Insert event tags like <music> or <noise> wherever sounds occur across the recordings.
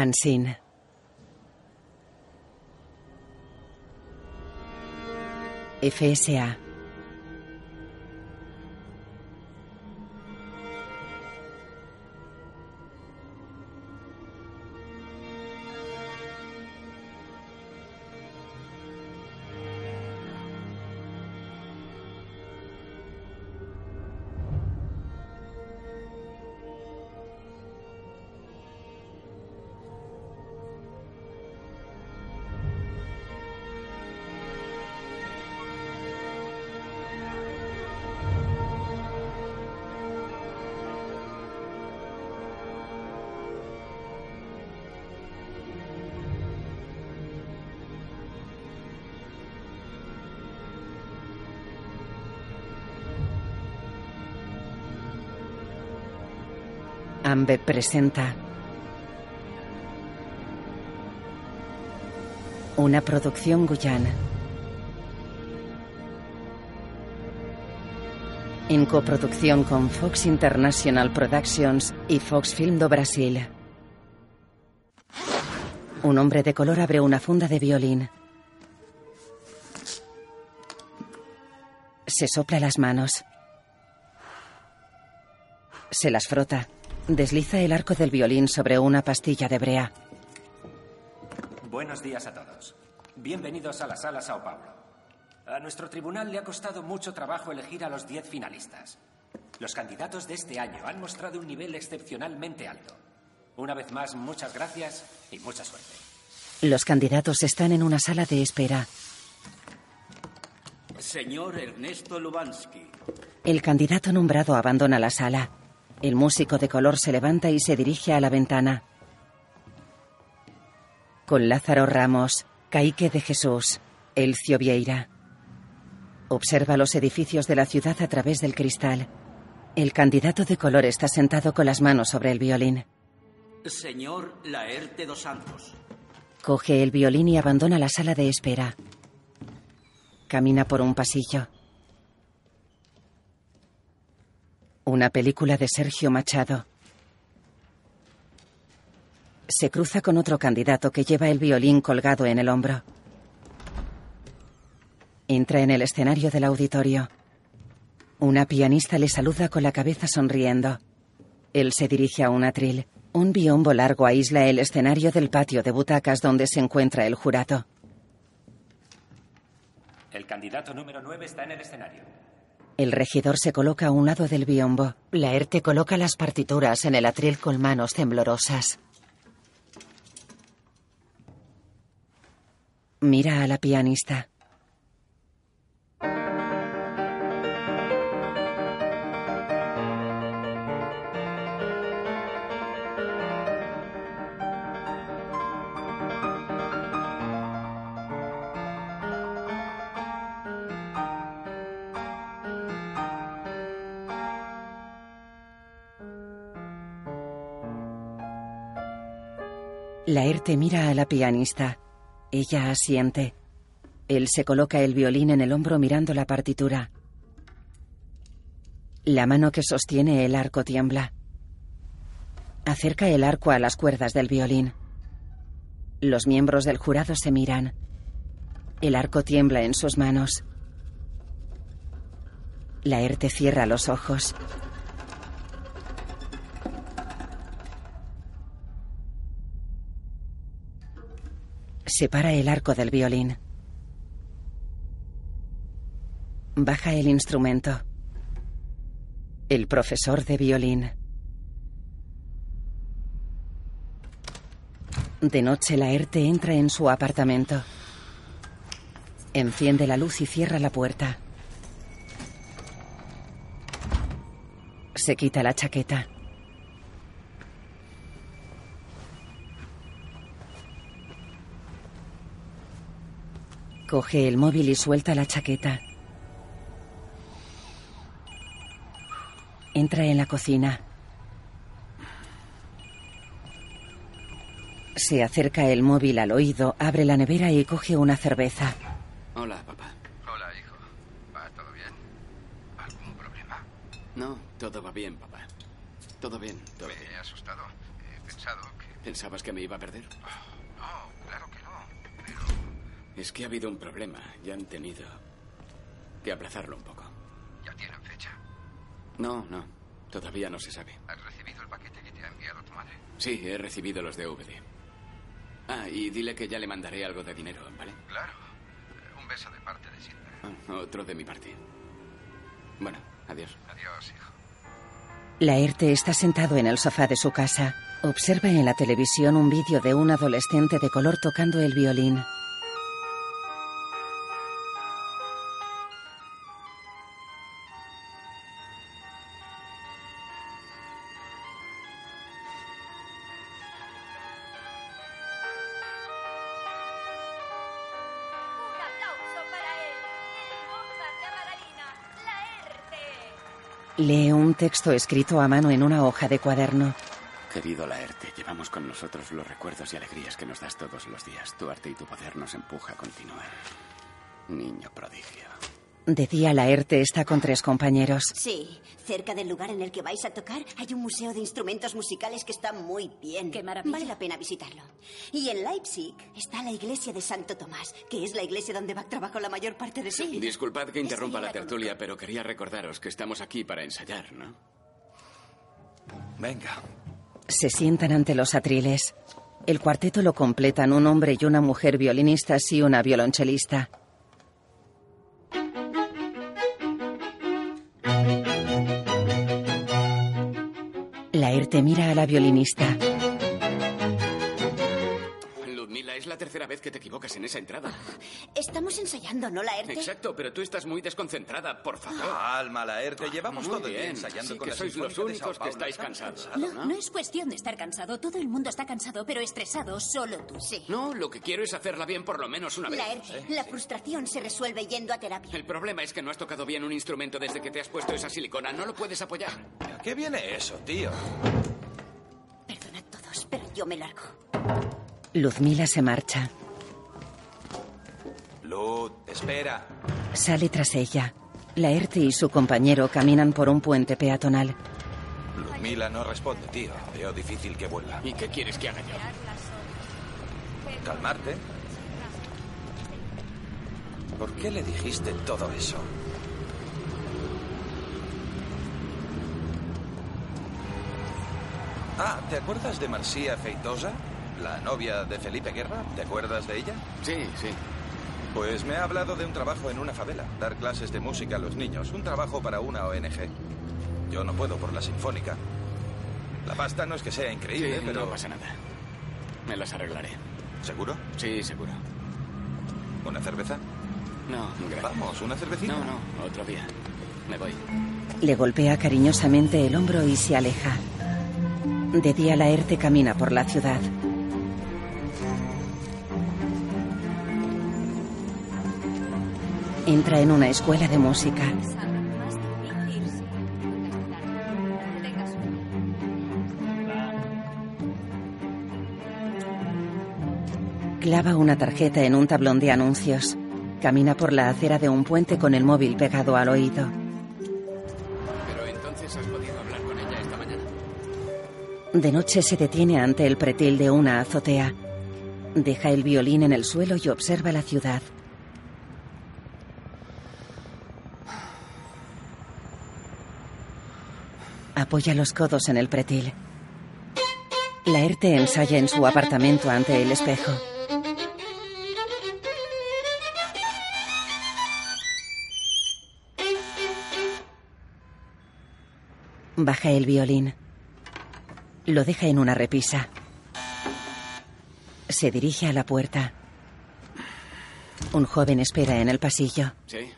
Ansin. FSA. Presenta una producción guyana. En coproducción con Fox International Productions y Fox Film do Brasil. Un hombre de color abre una funda de violín. Se sopla las manos. Se las frota. Desliza el arco del violín sobre una pastilla de brea. Buenos días a todos. Bienvenidos a la sala Sao Paulo. A nuestro tribunal le ha costado mucho trabajo elegir a los 10 finalistas. Los candidatos de este año han mostrado un nivel excepcionalmente alto. Una vez más, muchas gracias y mucha suerte. Los candidatos están en una sala de espera. Señor Ernesto Lubansky. El candidato nombrado abandona la sala. El músico de color se levanta y se dirige a la ventana. Con Lázaro Ramos, Caique de Jesús, Elcio Vieira. Observa los edificios de la ciudad a través del cristal. El candidato de color está sentado con las manos sobre el violín. Señor Laerte dos Santos. Coge el violín y abandona la sala de espera. Camina por un pasillo. Una película de Sergio Machado. Se cruza con otro candidato que lleva el violín colgado en el hombro. Entra en el escenario del auditorio. Una pianista le saluda con la cabeza sonriendo. Él se dirige a un atril. Un biombo largo aísla el escenario del patio de butacas donde se encuentra el jurado. El candidato número 9 está en el escenario. El regidor se coloca a un lado del biombo. Laerte coloca las partituras en el atril con manos temblorosas. Mira a la pianista. Laerte mira a la pianista. Ella asiente. Él se coloca el violín en el hombro mirando la partitura. La mano que sostiene el arco tiembla. Acerca el arco a las cuerdas del violín. Los miembros del jurado se miran. El arco tiembla en sus manos. Laerte cierra los ojos. Separa el arco del violín. Baja el instrumento. El profesor de violín. De noche Laerte entra en su apartamento. Enciende la luz y cierra la puerta. Se quita la chaqueta. Coge el móvil y suelta la chaqueta. Entra en la cocina. Se acerca el móvil al oído, abre la nevera y coge una cerveza. Hola, papá. Hola, hijo. ¿Va todo bien? ¿Algún problema? No, todo va bien, papá. Todo bien, todo Me bien. he asustado. He pensado que ¿Pensabas que me iba a perder? No, claro que no. Pero Es que ha habido un problema y han tenido que aplazarlo un poco. ya tienen fecha. No, no. Todavía no se sabe. ¿Has recibido el paquete que te ha enviado tu madre? Sí, he recibido los DVD. Ah, y dile que ya le mandaré algo de dinero, ¿vale? Claro. Un beso de parte de Silver. Ah, otro de mi parte. Bueno, adiós. Adiós, hijo. Laerte está sentado en el sofá de su casa. Observa en la televisión un vídeo de un adolescente de color tocando el violín. Lee un texto escrito a mano en una hoja de cuaderno. Querido Laerte, llevamos con nosotros los recuerdos y alegrías que nos das todos los días. Tu arte y tu poder nos empuja a continuar. Niño prodigio. De día Laerte está con tres compañeros. Sí, cerca del lugar en el que vais a tocar hay un museo de instrumentos musicales que está muy bien. Qué maravilla. Vale la pena visitarlo. Y en Leipzig está la iglesia de Santo Tomás, que es la iglesia donde Bach trabajó la mayor parte de su vida. Disculpad que interrumpa la tertulia, pero quería recordaros que estamos aquí para ensayar, ¿no? Venga. Se sientan ante los atriles. El cuarteto lo completan un hombre y una mujer violinistas y una violonchelista. Laerte mira a la violinista. Vez que te equivocas en esa entrada. Estamos ensayando, ¿no, Laerte? Exacto, pero tú estás muy desconcentrada, por favor. Calma, Laerte. Llevamos Muy todo el día bien. ensayando Sí, con que la sois los únicos que estáis cansados. No, no es cuestión de estar cansado. Todo el mundo está cansado, pero estresado solo tú. Sí. No, lo que quiero es hacerla bien por lo menos una vez. Laerte, la frustración se resuelve yendo a terapia. El problema es que no has tocado bien un instrumento desde que te has puesto esa silicona. No lo puedes apoyar. ¿A qué viene eso, tío? Perdonad todos, pero yo me largo. Luzmila se marcha. Lud, espera. Sale tras ella. Laerte y su compañero caminan por un puente peatonal. Ludmila no responde, tío. Veo difícil que vuelva. ¿Y qué quieres que haga yo? Calmarte. ¿Por qué le dijiste todo eso? Ah, ¿te acuerdas de Marcia Feitosa? La novia de Felipe Guerra. ¿Te acuerdas de ella? Sí, sí. Pues me ha hablado de un trabajo en una favela, dar clases de música a los niños, un trabajo para una ONG. Yo no puedo por la sinfónica. La pasta no es que sea increíble, Sí, pero... No pasa nada. Me las arreglaré. ¿Seguro? Sí, seguro. ¿Una cerveza? No, gracias. Vamos, una cervecita. No, no, otro día. Me voy. Le golpea cariñosamente el hombro y se aleja. De día Laerte camina por la ciudad. Entra en una escuela de música. Clava una tarjeta en un tablón de anuncios. Camina por la acera de un puente con el móvil pegado al oído. Pero entonces has podido hablar con ella esta mañana. De noche se detiene ante el pretil de una azotea. Deja el violín en el suelo y observa la ciudad. Apoya los codos en el pretil. Laerte ensaya en su apartamento ante el espejo. Baja el violín. Lo deja en una repisa. Se dirige a la puerta. Un joven espera en el pasillo. ¿Sí?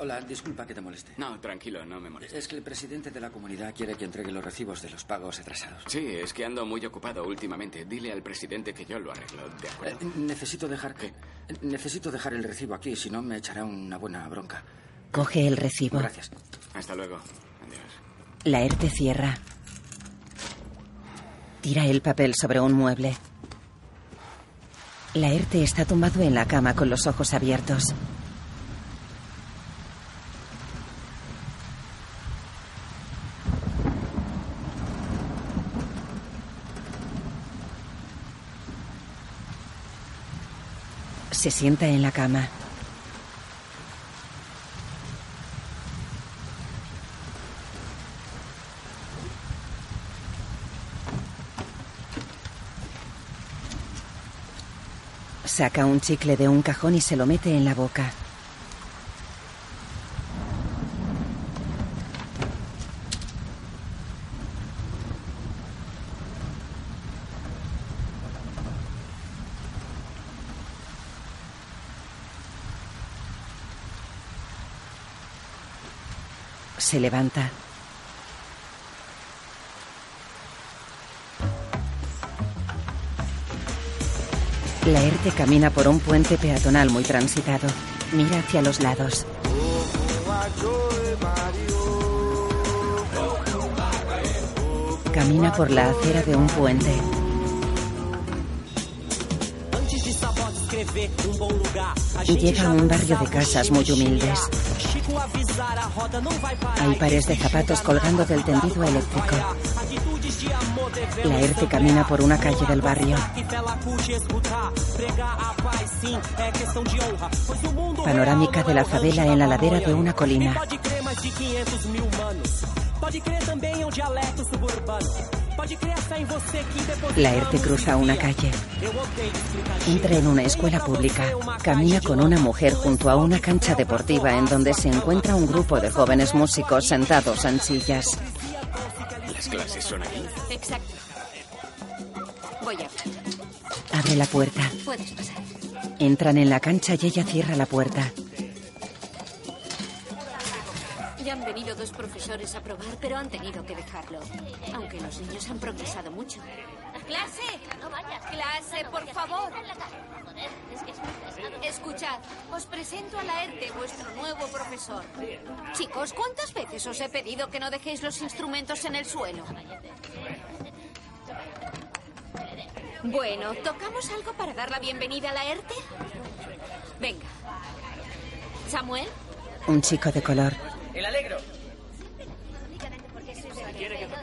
Hola, disculpa que te moleste. No, tranquilo, no me molestes. Es que el presidente de la comunidad quiere que entregue los recibos de los pagos atrasados. Sí, es que ando muy ocupado últimamente. Dile al presidente que yo lo arreglo, ¿de Eh, acuerdo? necesito dejar que necesito dejar el recibo aquí, si no me echará una buena bronca. Coge el recibo. Gracias. Hasta luego. Adiós. Laerte cierra. Tira el papel sobre un mueble. Laerte está tumbado en la cama con los ojos abiertos. Se sienta en la cama. Saca un chicle de un cajón y se lo mete en la boca. Se levanta. Laerte camina por un puente peatonal muy transitado. Mira hacia los lados. Camina por la acera de un puente. Llega a un barrio de casas muy humildes. Hay pares de zapatos colgando del tendido eléctrico. Laerte camina por una calle del barrio. Panorámica de la favela en la ladera de una colina. Laerte cruza una calle. Entra en una escuela pública. Camina con una mujer junto a una cancha deportiva en donde se encuentra un grupo de jóvenes músicos sentados en sillas. ¿Las clases son aquí? Exacto. Voy a Abre la puerta. Puedes pasar. Entran en la cancha y ella cierra la puerta. Venido dos profesores a probar, pero han tenido que dejarlo. Aunque los niños han progresado mucho. ¡Clase! No vayas. ¡Clase, por favor! Escuchad, os presento a Laerte, vuestro nuevo profesor. Chicos, ¿cuántas veces os he pedido que no dejéis los instrumentos en el suelo? Bueno, ¿tocamos algo para dar la bienvenida a Laerte? Venga. Samuel, Un chico de color. El alegro.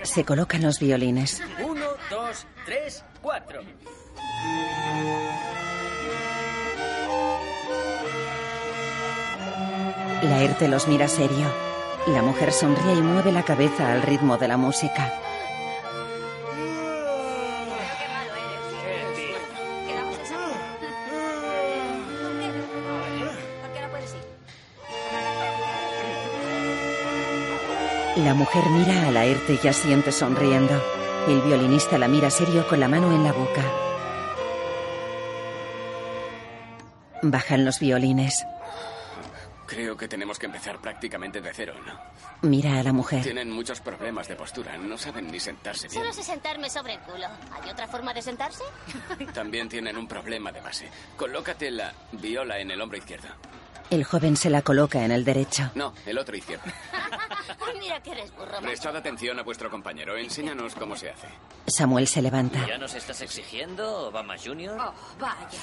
Se colocan los violines. Uno, dos, tres, cuatro. Laerte los mira serio. La mujer sonríe y mueve la cabeza al ritmo de la música. La mujer mira a Laerte y asiente sonriendo. El violinista la mira serio con la mano en la boca. Bajan los violines. Creo que tenemos que empezar prácticamente de cero, ¿no? Mira a la mujer. Tienen muchos problemas de postura. No saben ni sentarse bien. Solo sé sentarme sobre el culo. ¿Hay otra forma de sentarse? También tienen un problema de base. Colócate la viola en el hombro izquierdo. El joven se la coloca en el derecho. No, el otro izquierdo. <laughs> Mira que eres burro. macho. Prestad atención a vuestro compañero. Enséñanos cómo se hace. Samuel se levanta. ¿Ya nos estás exigiendo, Obama Junior? Oh, vaya.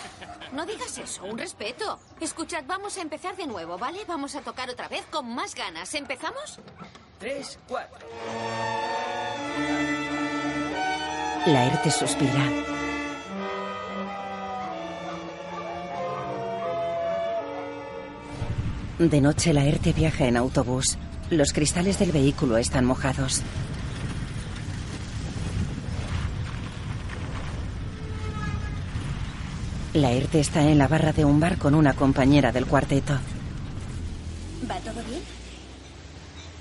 No digas eso, un respeto. Escuchad, vamos a empezar de nuevo, ¿vale? Vamos a tocar otra vez con más ganas. ¿Empezamos? Tres, cuatro. Laerte suspira. De noche, Laerte viaja en autobús. Los cristales del vehículo están mojados. Laerte está en la barra de un bar con una compañera del cuarteto. ¿Va todo bien?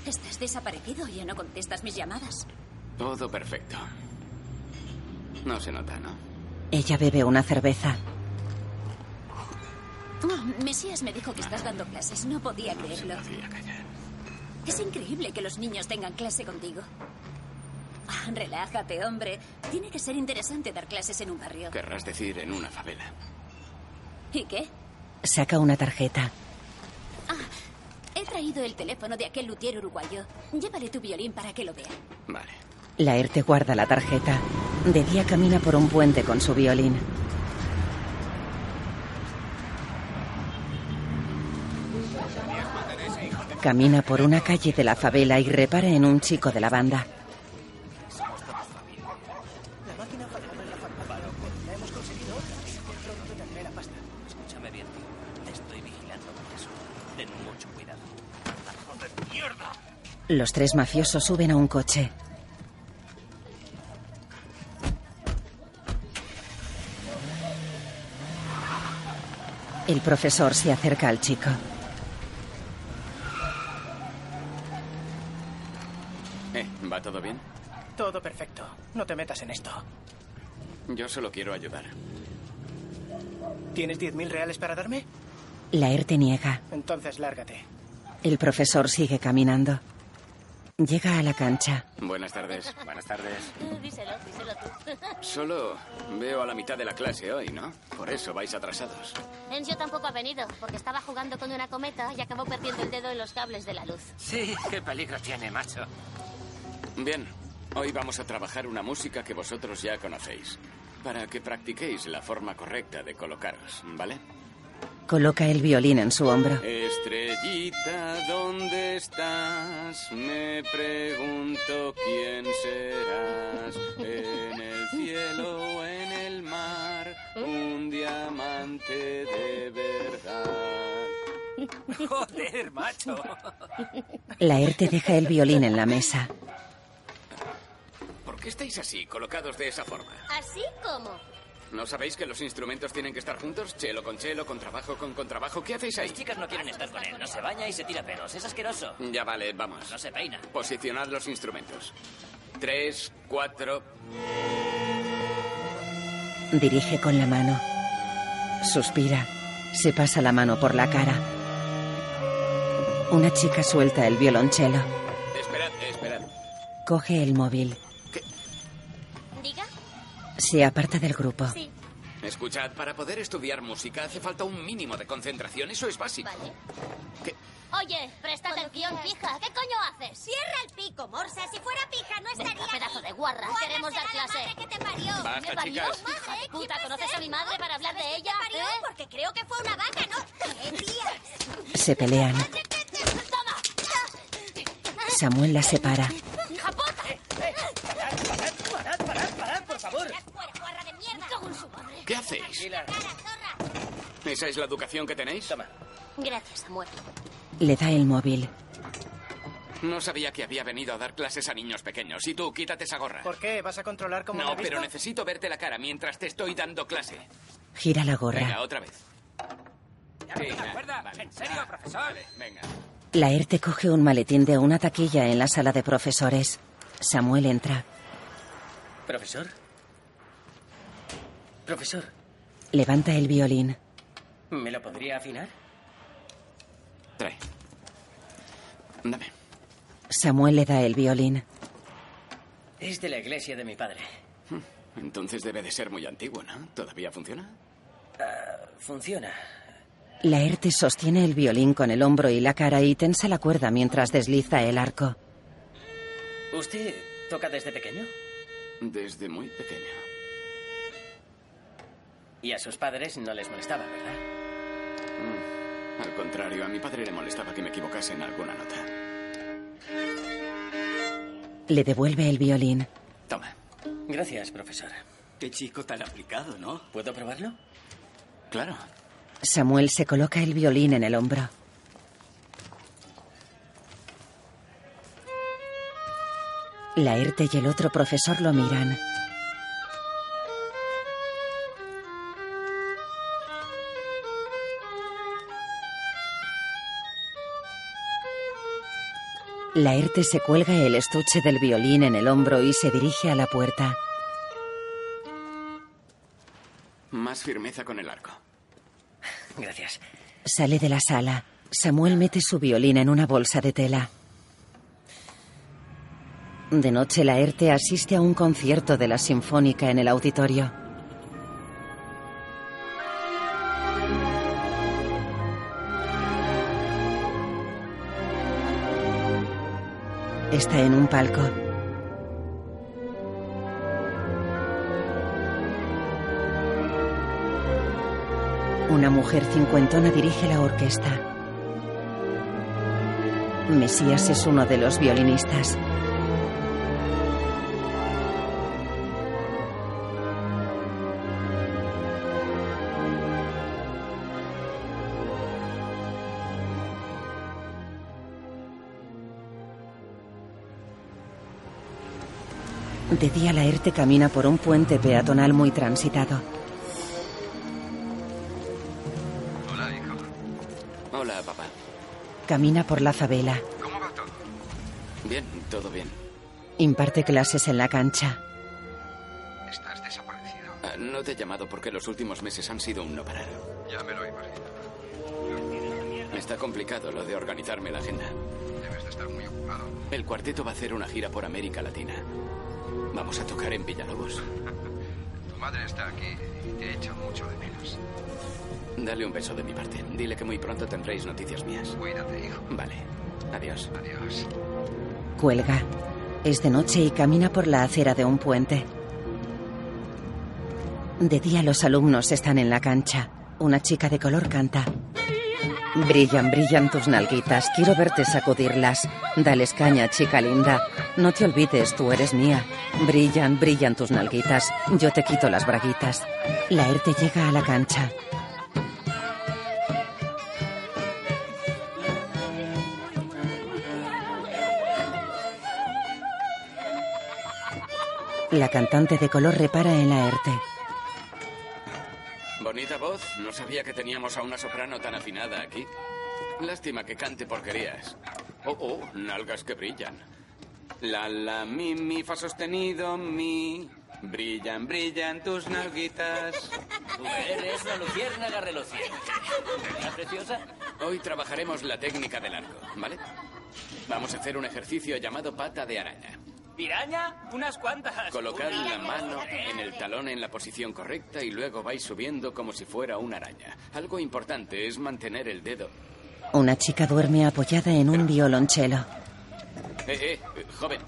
Estás desaparecido, ya no contestas mis llamadas. Todo perfecto. No se nota, ¿no? Ella bebe una cerveza. Oh, Mesías me dijo que estás dando clases. No podía creerlo. Podía callar. Es increíble que los niños tengan clase contigo. Ah, relájate, hombre. Tiene que ser interesante dar clases en un barrio. Querrás decir en una favela. ¿Y qué? Saca una tarjeta. He traído el teléfono de aquel luthier uruguayo. Llévale tu violín para que lo vea. Vale. Laerte guarda la tarjeta. De día camina por un puente con su violín. Camina por una calle de la favela y repara en un chico de la banda. Los tres mafiosos suben a un coche. El profesor se acerca al chico. Eh, ¿va todo bien? Todo perfecto. No te metas en esto. Yo solo quiero ayudar. ¿Tienes 10.000 reales para darme? Laerte niega. Entonces lárgate. El profesor sigue caminando. Llega a la cancha. Buenas tardes. Buenas tardes. <laughs> Díselo, díselo tú. <laughs> Solo veo a la mitad de la clase hoy, ¿no? Por eso vais atrasados. Enzio tampoco ha venido, porque estaba jugando con una cometa y acabó perdiendo el dedo en los cables de la luz. Sí, qué peligro tiene, macho. Bien, hoy vamos a trabajar una música que vosotros ya conocéis. Para que practiquéis la forma correcta de colocaros, ¿vale? Coloca el violín en su hombro. Estrellita, ¿dónde estás? Me pregunto quién serás. En el cielo o en el mar, un diamante de verdad. <laughs> Joder, macho. Laerte deja el violín en la mesa. ¿Por qué estáis así, colocados de esa forma? ¿Así como? ¿No sabéis que los instrumentos tienen que estar juntos? Chelo con chelo, contrabajo con contrabajo. ¿Qué hacéis ahí? Las chicas no quieren estar con él. No se baña y se tira pelos. Es asqueroso. Ya vale, vamos. No se peina. Posicionad los instrumentos. Tres, cuatro. Dirige con la mano. Suspira. Se pasa la mano por la cara. Una chica suelta el violonchelo. Esperad, esperad. Coge el móvil. Se aparta del grupo. Sí. Escuchad, para poder estudiar música hace falta un mínimo de concentración. Eso es básico. Vale. ¿Qué? Oye, presta atención, pija. ¿Qué coño haces? Cierra el pico, Morsa. Si fuera pija, no Venga, estaría. pedazo aquí. de guarra. Guarra Queremos dar será la clase. madre que te parió. Basta, ¿Me parió? chicas. De puta, ¿quién ¿conoces a mi madre para hablar ¿Sabes de ella? te parió? ¿Eh? Porque creo que fue una vaca, ¿no? <laughs> ¡Eh, tías! Se pelean. Samuel la separa. ¡Hija puta! ¡Parad, parad, parad, parad, por favor! ¡Fuera, guarra de mierda! Me cago en su madre. ¿Qué hacéis? ¿Esa es la educación que tenéis? Toma. Gracias, Samuel. Le da el móvil. No sabía que había venido a dar clases a niños pequeños. Y tú, quítate esa gorra. ¿Por qué? ¿Vas a controlar cómo No, pero necesito verte la cara mientras te estoy dando clase. Gira la Venga, gorra. otra vez. ¿Ya no te acuerdas? vale. ¿En serio, Ah, profesor? Vale, venga. Laerte coge un maletín de una taquilla en la sala de profesores. Samuel entra. ¿Profesor? Profesor, Levanta el violín. ¿me lo podría afinar? Trae. Dame. Samuel le da el violín. Es de la iglesia de mi padre. Entonces debe de ser muy antiguo, ¿no? ¿Todavía funciona? Ah, funciona. Laerte sostiene el violín con el hombro y la cara y tensa la cuerda mientras desliza el arco. ¿Usted toca desde pequeño? Desde muy pequeño. Y a sus padres no les molestaba, ¿verdad? Mm, Al contrario, a mi padre le molestaba que me equivocase en alguna nota. Le devuelve el violín. Toma. Gracias, profesor. Qué chico tan aplicado, ¿no? ¿Puedo probarlo? Claro. Samuel se coloca el violín en el hombro. Laerte y el otro profesor lo miran. Laerte se cuelga el estuche del violín en el hombro y se dirige a la puerta. Más firmeza con el arco. Gracias. Sale de la sala. Samuel mete su violín en una bolsa de tela. De noche, Laerte asiste a un concierto de la Sinfónica en el auditorio. Está en un palco. Una mujer cincuentona dirige la orquesta. Mesías es uno de los violinistas. De día Laerte camina por un puente peatonal muy transitado. Hola, hijo. Hola, papá. Camina por la favela. ¿Cómo va todo? Bien, todo bien. Imparte clases en la cancha. Estás desaparecido. Ah, no te he llamado porque los últimos meses han sido un no parar. Ya me lo imagino. Está complicado lo de organizarme la agenda. Debes de estar muy ocupado. El cuarteto va a hacer una gira por América Latina. Vamos a tocar en Villalobos. Tu madre está aquí y te echa mucho de menos. Dale un beso de mi parte. Dile que muy pronto tendréis noticias mías. Cuídate, hijo. Vale. Adiós. Adiós. Cuelga. Es de noche y camina por la acera de un puente. De día los alumnos están en la cancha. Una chica de color canta. Brillan, brillan tus nalguitas. Quiero verte sacudirlas. Dales caña, chica linda. No te olvides, tú eres mía. Brillan, brillan tus nalguitas. Yo te quito las braguitas. Laerte llega a la cancha. La cantante de color repara en Laerte. Bonita voz. No sabía que teníamos a una soprano tan afinada aquí. Lástima que cante porquerías. Oh, oh, nalgas que brillan. La, la, mi, mi, fa sostenido, mi. Brillan, brillan tus nalguitas. Tú eres una luciérnaga reluciente. ¿Verdad, preciosa? Hoy trabajaremos la técnica del arco, ¿vale? Vamos a hacer un ejercicio llamado pata de araña. ¿Piraña? Unas cuantas. Colocad Una- la mano en el talón en la posición correcta y luego vais subiendo como si fuera una araña. Algo importante es mantener el dedo. Una chica duerme apoyada en un violonchelo. Eh, eh, joven.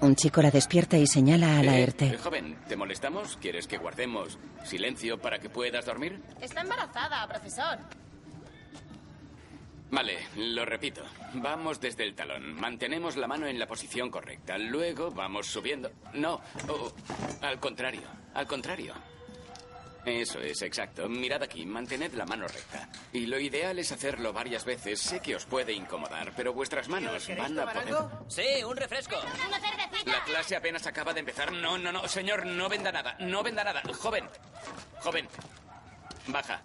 Un chico la despierta y señala a Eh, Laerte. eh, joven, ¿te molestamos? ¿Quieres que guardemos silencio para que puedas dormir? Está embarazada, profesor. Vale, lo repito. Vamos desde el talón. Mantenemos la mano en la posición correcta. Luego vamos subiendo. No, oh, al contrario, al contrario. Eso es, exacto. Mirad aquí, mantened la mano recta. Y lo ideal es hacerlo varias veces. Sé que os puede incomodar, pero vuestras manos van a poder... Sí, un refresco. Una cervecita. La clase apenas acaba de empezar. No, no, no, señor, no venda nada. No venda nada. Joven, joven, baja.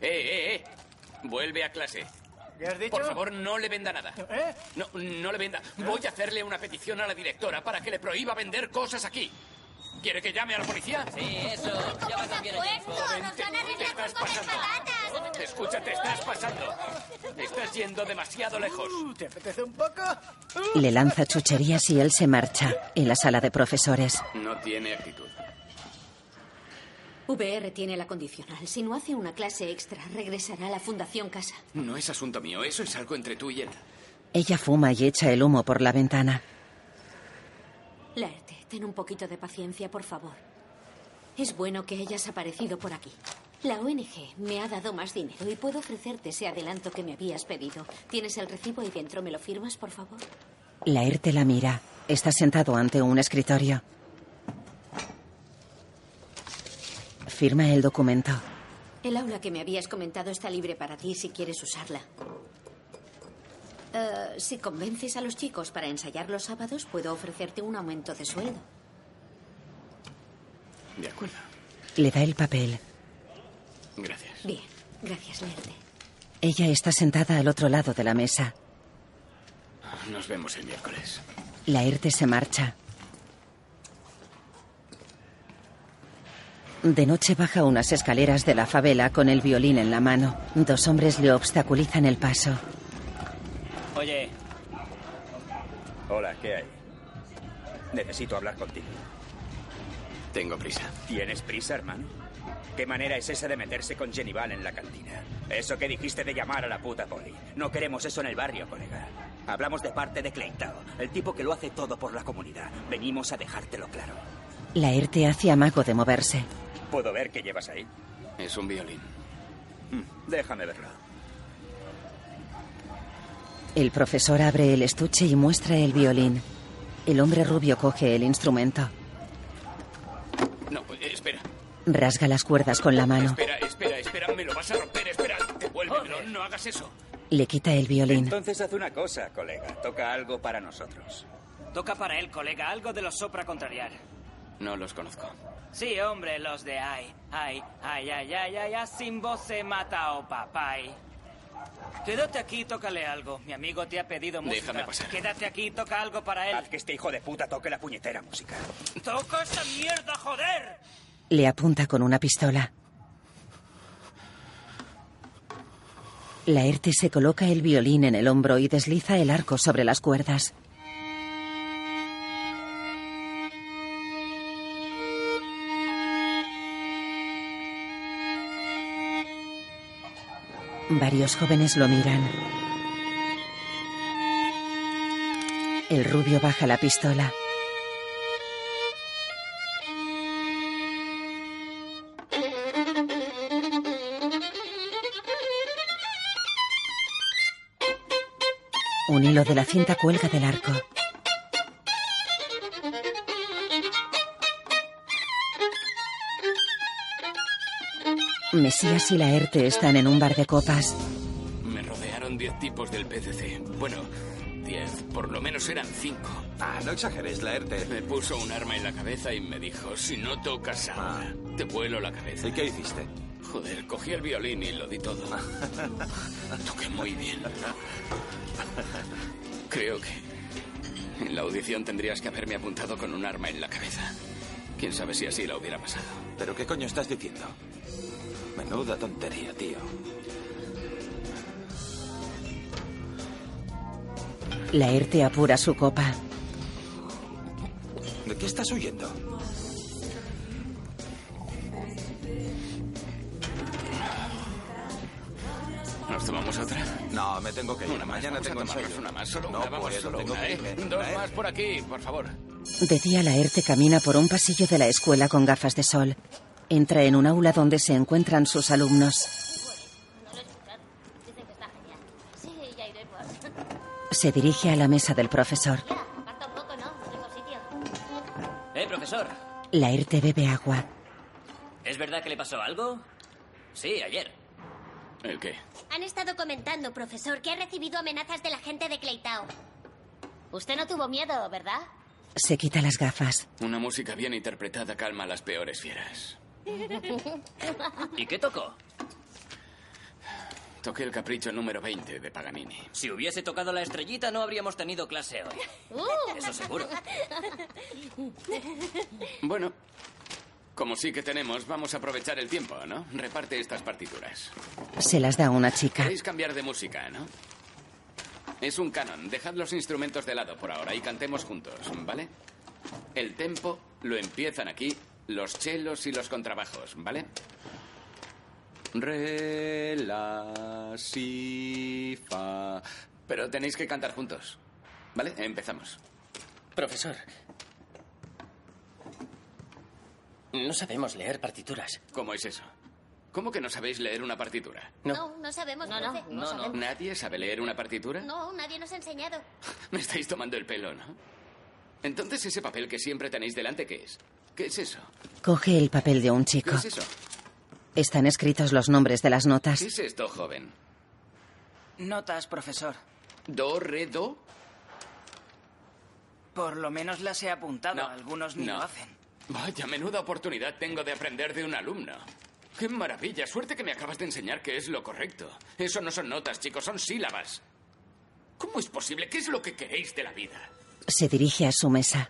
Eh, eh, eh. Vuelve a clase. ¿Qué has dicho? Por favor, no le venda nada. ¿Eh? No, no le venda. Voy a hacerle una petición a la directora para que le prohíba vender cosas aquí. ¿Quiere que llame a la policía? Sí, eso. Ya va a cambiar el tiempo. Te estás pasando. Escucha, te estás pasando. Estás yendo demasiado lejos. Uh, ¿Te apetece un poco? Le lanza chucherías y él se marcha. En la sala de profesores. No tiene actitud. VR tiene la condicional. Si no hace una clase extra, regresará a la Fundación Casa. No es asunto mío. Eso es algo entre tú y él. Ella fuma y echa el humo por la ventana. Laerte, ten un poquito de paciencia, por favor. Es bueno que hayas aparecido por aquí. La ONG me ha dado más dinero y puedo ofrecerte ese adelanto que me habías pedido. ¿Tienes el recibo ahí dentro? ¿Me lo firmas, por favor? Laerte la mira. Está sentado ante un escritorio. Firma el documento. El aula que me habías comentado está libre para ti si quieres usarla. Eh, si convences a los chicos para ensayar los sábados, puedo ofrecerte un aumento de sueldo. De acuerdo. Le da el papel. Gracias. Bien, gracias, Laerte. Ella está sentada al otro lado de la mesa. Nos vemos el miércoles. Laerte se marcha. De noche baja unas escaleras de la favela con el violín en la mano. Dos hombres le obstaculizan el paso. Oye, Hola, ¿qué hay? Necesito hablar contigo. Tengo prisa. ¿Tienes prisa, hermano? ¿Qué manera es esa de meterse con Genival en la cantina? Eso que dijiste de llamar a la puta poli. No queremos eso en el barrio, colega. Hablamos de parte de Cleitao, el tipo que lo hace todo por la comunidad. Venimos a dejártelo claro. Laerte hace amago de moverse. ¿Puedo ver qué llevas ahí? Es un violín. Mm, Déjame verlo. El profesor abre el estuche y muestra el violín. El hombre rubio coge el instrumento. No, eh, espera. Rasga las cuerdas con la mano. Espera, espera, espera. Me lo vas a romper. Espera. Devuélvemelo. No hagas eso. Le quita el violín. Entonces haz una cosa, colega. Toca algo para nosotros. Toca para él, colega, algo de los sopra contrariar. No los conozco. Sí, hombre, los de ay, ay, ay, ay, ay, ay, ay, sin voz se mata o papay. Quédate aquí y tócale algo. Mi amigo te ha pedido música. Déjame pasar. Quédate aquí y toca algo para él. Haz que este hijo de puta toque la puñetera música. ¡Toca esa mierda, joder! Le apunta con una pistola. Laerte se coloca el violín en el hombro y desliza el arco sobre las cuerdas. Varios jóvenes lo miran. El rubio baja la pistola. Un hilo de la cinta cuelga del arco. Mesías y Laerte están en un bar de copas. Me rodearon diez tipos del PCC. Bueno, diez. Por lo menos eran cinco. Ah, no exageres, Laerte. Me puso un arma en la cabeza y me dijo, si no tocas ahora, te vuelo la cabeza. ¿Y qué hiciste? Joder, cogí el violín y lo di todo. <laughs> Toqué muy bien. Creo que en la audición tendrías que haberme apuntado con un arma en la cabeza. Quién sabe si así la hubiera pasado. ¿Pero qué coño estás diciendo? Menuda tontería, tío. Laerte apura su copa. ¿De qué estás huyendo? ¿Nos tomamos otra? No, me tengo que ir. Una más, Mañana tengo una más, solo no una, vamos, puedo, solo tengo una, que ¿eh? irme. Dos más por aquí, por favor. De día Laerte camina por un pasillo de la escuela con gafas de sol. Entra en un aula donde se encuentran sus alumnos. Se dirige a la mesa del profesor. Eh, profesor. Laerte bebe agua. ¿Es verdad que le pasó algo? Sí, ayer. ¿El qué? Han estado comentando, profesor, que ha recibido amenazas de la gente de Cleitao. Usted no tuvo miedo, ¿verdad? Se quita las gafas. Una música bien interpretada calma a las peores fieras. ¿Y qué tocó? Toqué el capricho número 20 de Paganini. Si hubiese tocado la estrellita, no habríamos tenido clase hoy. Uh. Eso seguro. Bueno, como sí que tenemos, vamos a aprovechar el tiempo, ¿no? Reparte estas partituras. Se las da a una chica. Queréis cambiar de música, ¿no? Es un canon. Dejad los instrumentos de lado por ahora y cantemos juntos, ¿vale? El tempo lo empiezan aquí los chelos y los contrabajos, ¿vale? Re, la, si, fa. Pero tenéis que cantar juntos. ¿Vale? Empezamos. Profesor. No sabemos leer partituras. ¿Cómo es eso? ¿Cómo que no sabéis leer una partitura? No, no, sabemos, No, no, profe. no, no. sabemos. ¿Nadie sabe leer una partitura? No, nadie nos ha enseñado. <laughs> Me estáis tomando el pelo, ¿no? Entonces ese papel que siempre tenéis delante, ¿qué es? ¿Qué es eso? Coge el papel de un ¿Qué chico. es eso? Están escritos los nombres de las notas. ¿Qué es esto, joven? Notas, profesor. ¿Do, re, do? Por lo menos las he apuntado. Algunos ni no. lo hacen. Vaya, menuda oportunidad tengo de aprender de un alumno. ¡Qué maravilla! Suerte que me acabas de enseñar que es lo correcto. Eso no son notas, chicos, son sílabas. ¿Cómo es posible? ¿Qué es lo que queréis de la vida? Se dirige a su mesa.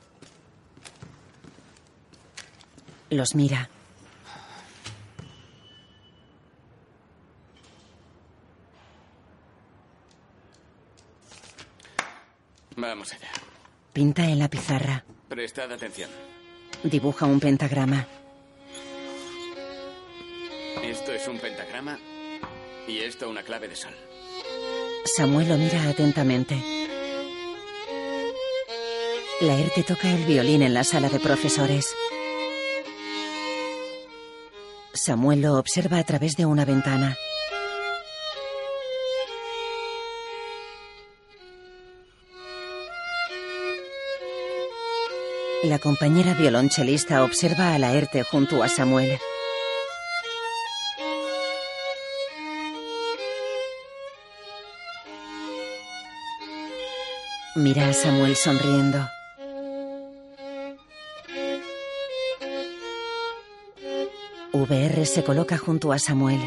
Los mira. Vamos allá. Pinta en la pizarra. Prestad atención. Dibuja un pentagrama. Esto es un pentagrama y esto una clave de sol. Samuel lo mira atentamente. Laerte toca el violín en la sala de profesores. Samuel lo observa a través de una ventana. La compañera violonchelista observa a Laerte junto a Samuel. Mira a Samuel sonriendo. VR se coloca junto a Samuel.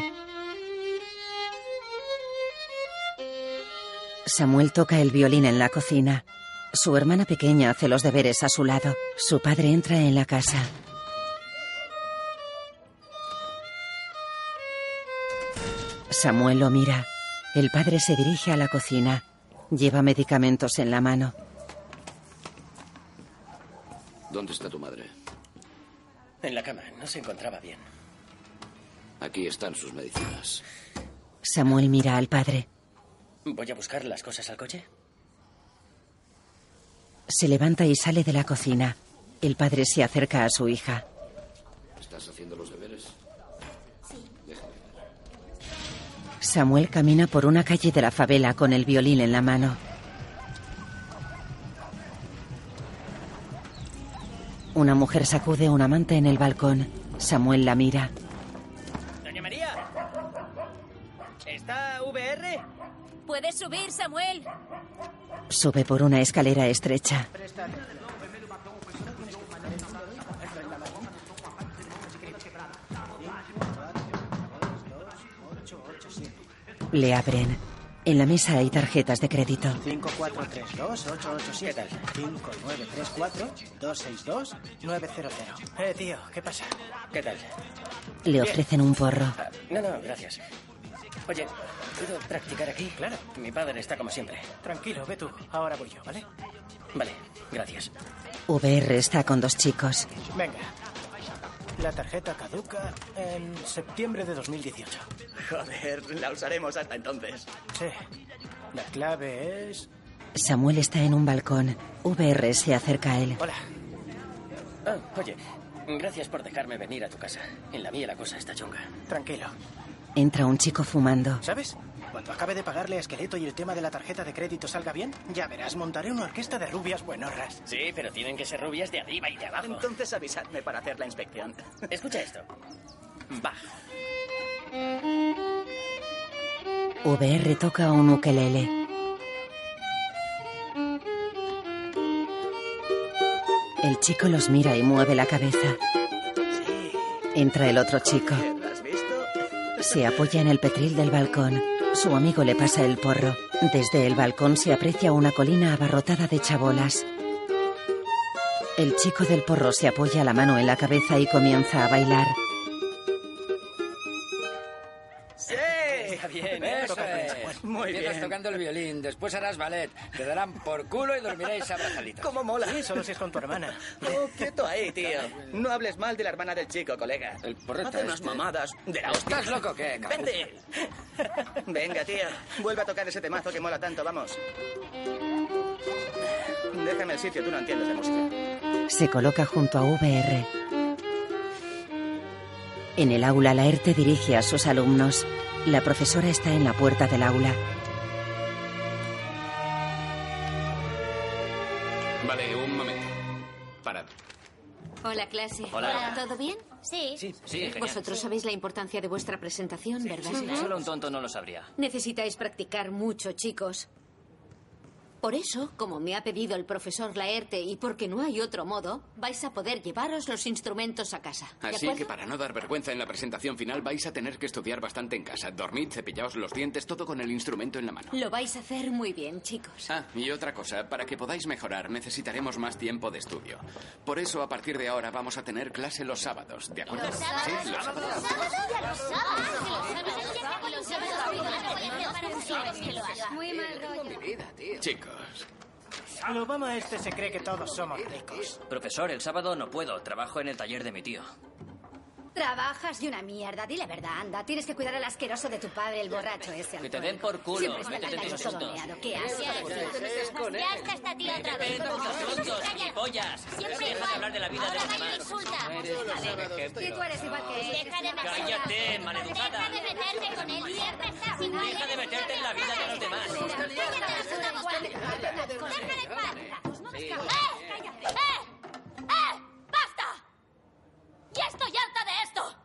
Samuel toca el violín en la cocina. Su hermana pequeña hace los deberes a su lado. Su padre entra en la casa. Samuel lo mira. El padre se dirige a la cocina. Lleva medicamentos en la mano. ¿Dónde está tu madre? En la cama, no se encontraba bien. Aquí están sus medicinas. Samuel mira al padre. ¿Voy a buscar las cosas al coche? Se levanta y sale de la cocina. El padre se acerca a su hija. ¿Estás haciendo los deberes? Samuel camina por una calle de la favela con el violín en la mano. Una mujer sacude una manta en el balcón. Samuel la mira. ¿Puedes subir, Samuel? Sube por una escalera estrecha. Le abren. En la mesa hay tarjetas de crédito. 5432-887. ¿Qué tal? 5934-262-900. Eh, tío, ¿qué pasa? ¿Qué tal? Le ofrecen un porro. Ah, no, no, gracias. Oye, ¿puedo practicar aquí? Claro. Mi padre está como siempre. Tranquilo, ve tú. Ahora voy yo, ¿vale? Vale, gracias. VR está con dos chicos. Venga. La tarjeta caduca en septiembre de 2018. Joder, la usaremos hasta entonces. Sí. La clave es... Samuel está en un balcón. VR se acerca a él. Hola. Ah, oye, gracias por dejarme venir a tu casa. En la mía la cosa está chunga. Tranquilo. Entra un chico fumando. ¿Sabes? Cuando acabe de pagarle a Esqueleto y el tema de la tarjeta de crédito salga bien, ya verás, montaré una orquesta de rubias buenorras. Sí, pero tienen que ser rubias de arriba y de abajo. Entonces avisadme para hacer la inspección. <laughs> Escucha esto. Bach. VR toca un ukelele. El chico los mira y mueve la cabeza. Entra el otro chico. Se apoya en el petril del balcón. Su amigo le pasa el porro. Desde el balcón se aprecia una colina abarrotada de chabolas. El chico del porro se apoya la mano en la cabeza y comienza a bailar. ¡Sí! Es. <laughs> Muy Empiezas bien. tocando el violín, después harás ballet. Te darán por culo y dormiréis abrazaditos. <laughs> ¿Cómo mola? Sí, solo si es con tu hermana. <laughs> Oh, quieto ahí, tío. No hables mal de la hermana del chico, colega. El porreta Hace unas este. mamadas de la hostia. ¿Estás loco qué, cabrón? ¡Vente! Venga, tío. Vuelve a tocar ese temazo que mola tanto, vamos. Déjame el sitio, tú no entiendes de música. Se coloca junto a VR. En el aula, Laerte dirige a sus alumnos. La profesora está en la puerta del aula. Vale, un momento. Parad. Hola, clase. Hola. ¿Todo bien? Sí. Sí, sí, genial. Vosotros sabéis la importancia de vuestra presentación, ¿verdad? Solo un tonto no lo sabría. Necesitáis practicar mucho, chicos. Por eso, como me ha pedido el profesor Laerte y porque no hay otro modo, vais a poder llevaros los instrumentos a casa. ¿De Así acuerdo? que para no dar vergüenza en la presentación final vais a tener que estudiar bastante en casa. Dormid, cepillaos los dientes, todo con el instrumento en la mano. Lo vais a hacer muy bien, chicos. Ah, y otra cosa, para que podáis mejorar necesitaremos más tiempo de estudio. Por eso, a partir de ahora vamos a tener clase los sábados, ¿de acuerdo? ¿Los sábados? Sí, los sábados. Muy mal rollo. Mi Chicos, El Obama este se cree que todos somos ricos. Profesor, el sábado no puedo. Trabajo en el taller de mi tío. Trabajas de una mierda, di la verdad, anda. Tienes que cuidar al asqueroso de tu padre, el borracho ese. Que te den por culo. Siempre está tus todo. ¿Qué haces? Ya está esta tía otra vez. gilipollas. Siempre de hablar de la vida de los y demás. insulta. Y tú eres igual que él. Deja de meterte. Cállate, maleducada. Deja de meterte con él. Siempre estás igual. Deja de meterte en la vida de los demás. Cállate la puta boca. Déjale en paz. ¡Eh! ¡Eh! ¡Eh! ¡Basta! ¡Ya estoy harta esto!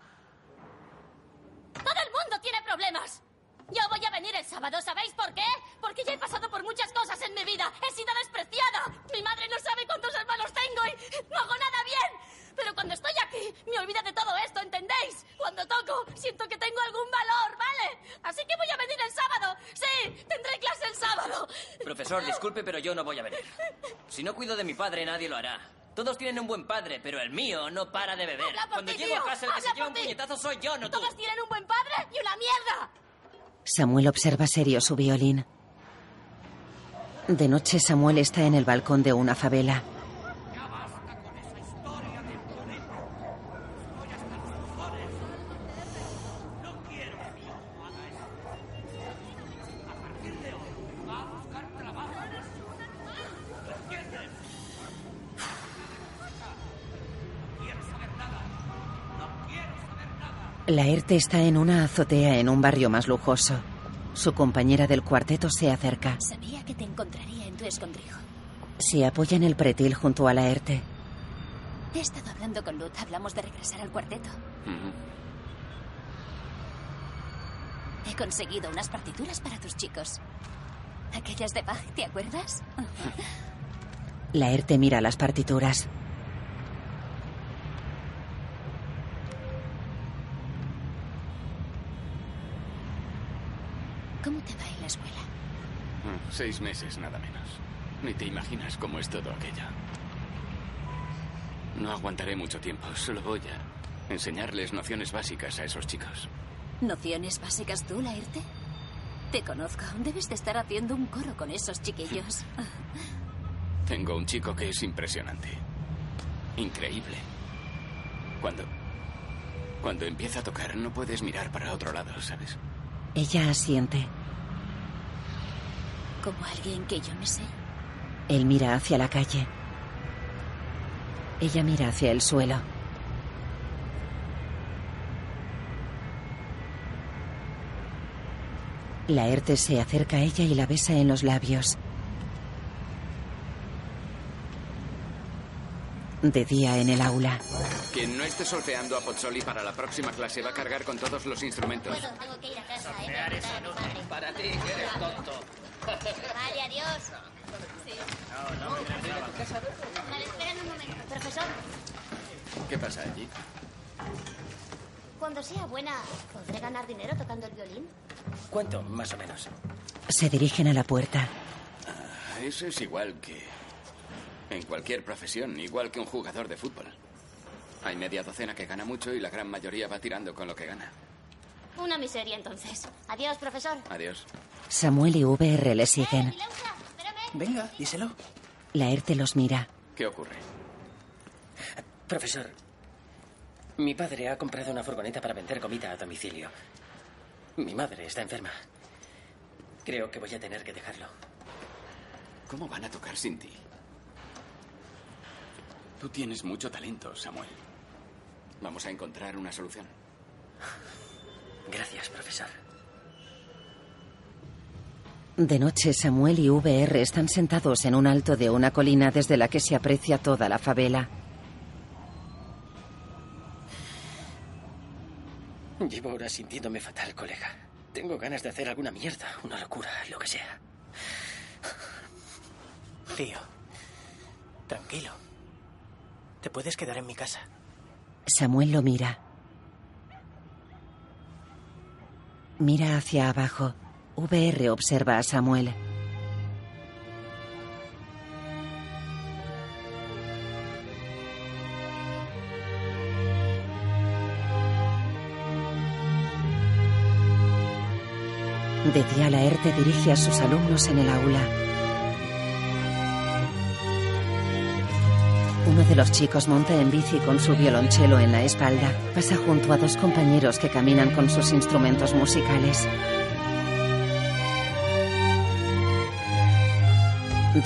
¡Todo el mundo tiene problemas! Yo voy a venir el sábado, ¿sabéis por qué? Porque ya he pasado por muchas cosas en mi vida. He sido despreciada. Mi madre no sabe cuántos hermanos tengo y no hago nada bien. Pero cuando estoy aquí, me olvida de todo esto, ¿entendéis? Cuando toco, siento que tengo algún valor, ¿vale? Así que voy a venir el sábado. Sí, tendré clase el sábado. Profesor, disculpe, pero yo no voy a venir. Si no cuido de mi padre, nadie lo hará. Todos tienen un buen padre, pero el mío no para de beber. Habla por Cuando ti, llego a tío. casa, el que se lleva un ti. puñetazo soy yo, no tú. Todos tienen un buen padre y una mierda. Samuel observa serio su violín. De noche Samuel está en el balcón de una favela. Laerte está en una azotea en un barrio más lujoso. Su compañera del cuarteto se acerca. Sabía que te encontraría en tu escondrijo. Se apoya en el pretil junto a Laerte. He estado hablando con Lut. Hablamos de regresar al cuarteto. He conseguido unas partituras para tus chicos. Aquellas de Bach, ¿te acuerdas? Laerte mira las partituras. ¿Cómo te va en la escuela? Mm, Seis meses, nada menos. Ni te imaginas cómo es todo aquello. No aguantaré mucho tiempo. Solo voy a enseñarles nociones básicas a esos chicos. ¿Nociones básicas tú, Laerte? Te conozco. Debes de estar haciendo un coro con esos chiquillos. <laughs> Tengo un chico que es impresionante. Increíble. Cuando... Cuando empieza a tocar no puedes mirar para otro lado, ¿sabes? Ella asiente. Como alguien que yo me sé. Él mira hacia la calle. Ella mira hacia el suelo. Laerte se acerca a ella y la besa en los labios. De día en el aula. Quien no esté solfeando a Pozzoli para la próxima clase va a cargar con todos los instrumentos. Tengo que ir a casa. ¿eh? Para ti, que eres tonto. Vale, adiós. Sí. Vale, espérame un momento. Profesor, ¿Qué pasa allí? cuando sea buena, ¿podré ganar dinero tocando el violín? ¿Cuánto, más o menos? Se dirigen a la puerta. Eso es igual que en cualquier profesión, igual que un jugador de fútbol. Hay media docena que gana mucho y la gran mayoría va tirando con lo que gana. Una miseria, entonces. Adiós, profesor. Adiós. Samuel y VR le siguen. Venga, díselo. Laerte los mira. ¿Qué ocurre? Profesor, mi padre ha comprado una furgoneta para vender comida a domicilio. Mi madre está enferma. Creo que voy a tener que dejarlo. ¿Cómo van a tocar sin ti? Tú tienes mucho talento, Samuel. Vamos a encontrar una solución. Gracias, profesor. De noche, Samuel y VR están sentados en un alto de una colina desde la que se aprecia toda la favela. Llevo horas sintiéndome fatal, colega. Tengo ganas de hacer alguna mierda, una locura, lo que sea. Tío, tranquilo. Te puedes quedar en mi casa. Samuel lo mira. Mira hacia abajo. VR observa a Samuel. De día Laerte dirige a sus alumnos en el aula. Uno de los chicos monta en bici con su violonchelo en la espalda. Pasa junto a dos compañeros que caminan con sus instrumentos musicales.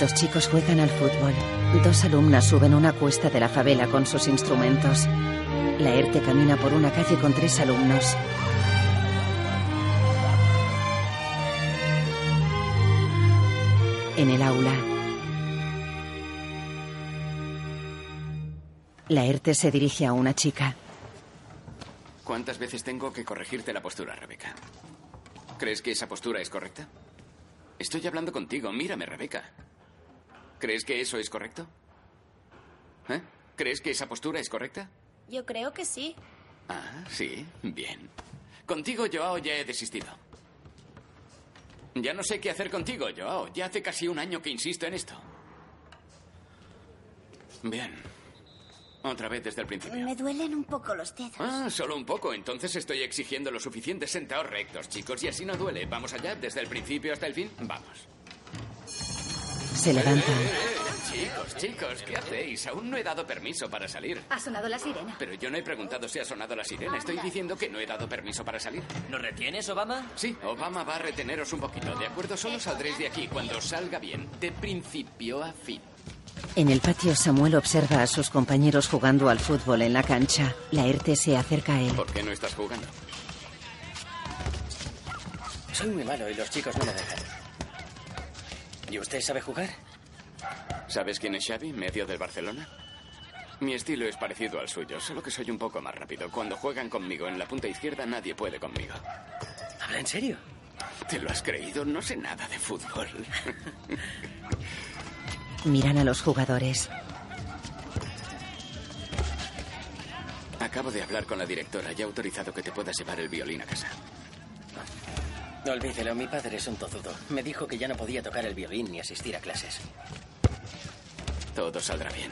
Dos chicos juegan al fútbol. Dos alumnas suben una cuesta de la favela con sus instrumentos. Laerte camina por una calle con tres alumnos. En el aula. Laerte se dirige a una chica. ¿Cuántas veces tengo que corregirte la postura, Rebeca? ¿Crees que esa postura es correcta? Estoy hablando contigo. Mírame, Rebeca. ¿Crees que eso es correcto? ¿Eh? ¿Crees que esa postura es correcta? Yo creo que sí. Ah, sí. Bien. Contigo, Joao, ya he desistido. Ya no sé qué hacer contigo, Joao. Ya hace casi un año que insisto en esto. Bien. Otra vez desde el principio. Me duelen un poco los dedos. Ah, solo un poco. Entonces estoy exigiendo lo suficiente sentados rectos, chicos. Y así no duele. ¿Vamos allá? ¿Desde el principio hasta el fin? Vamos. Se levanta. Eh, eh, eh, Chicos, chicos, ¿qué hacéis? Aún no he dado permiso para salir. Ha sonado la sirena. Pero yo no he preguntado si ha sonado la sirena. Estoy diciendo que no he dado permiso para salir. ¿Nos retienes, Obama? Sí, Obama va a reteneros un poquito, ¿de acuerdo? Solo saldréis de aquí cuando salga bien, de principio a fin. En el patio, Samuel observa a sus compañeros jugando al fútbol en la cancha. Laerte se acerca a él. ¿Por qué no estás jugando? Soy muy malo y los chicos no me dejan. ¿Y usted sabe jugar? ¿Sabes quién es Xavi, medio del Barcelona? Mi estilo es parecido al suyo, solo que soy un poco más rápido. Cuando juegan conmigo en la punta izquierda, nadie puede conmigo. ¿Habla en serio? ¿Te lo has creído? No sé nada de fútbol. <laughs> Miran a los jugadores. Acabo de hablar con la directora y ha autorizado que te puedas llevar el violín a casa. Olvídelo, mi padre es un tozudo. Me dijo que ya no podía tocar el violín ni asistir a clases. Todo saldrá bien.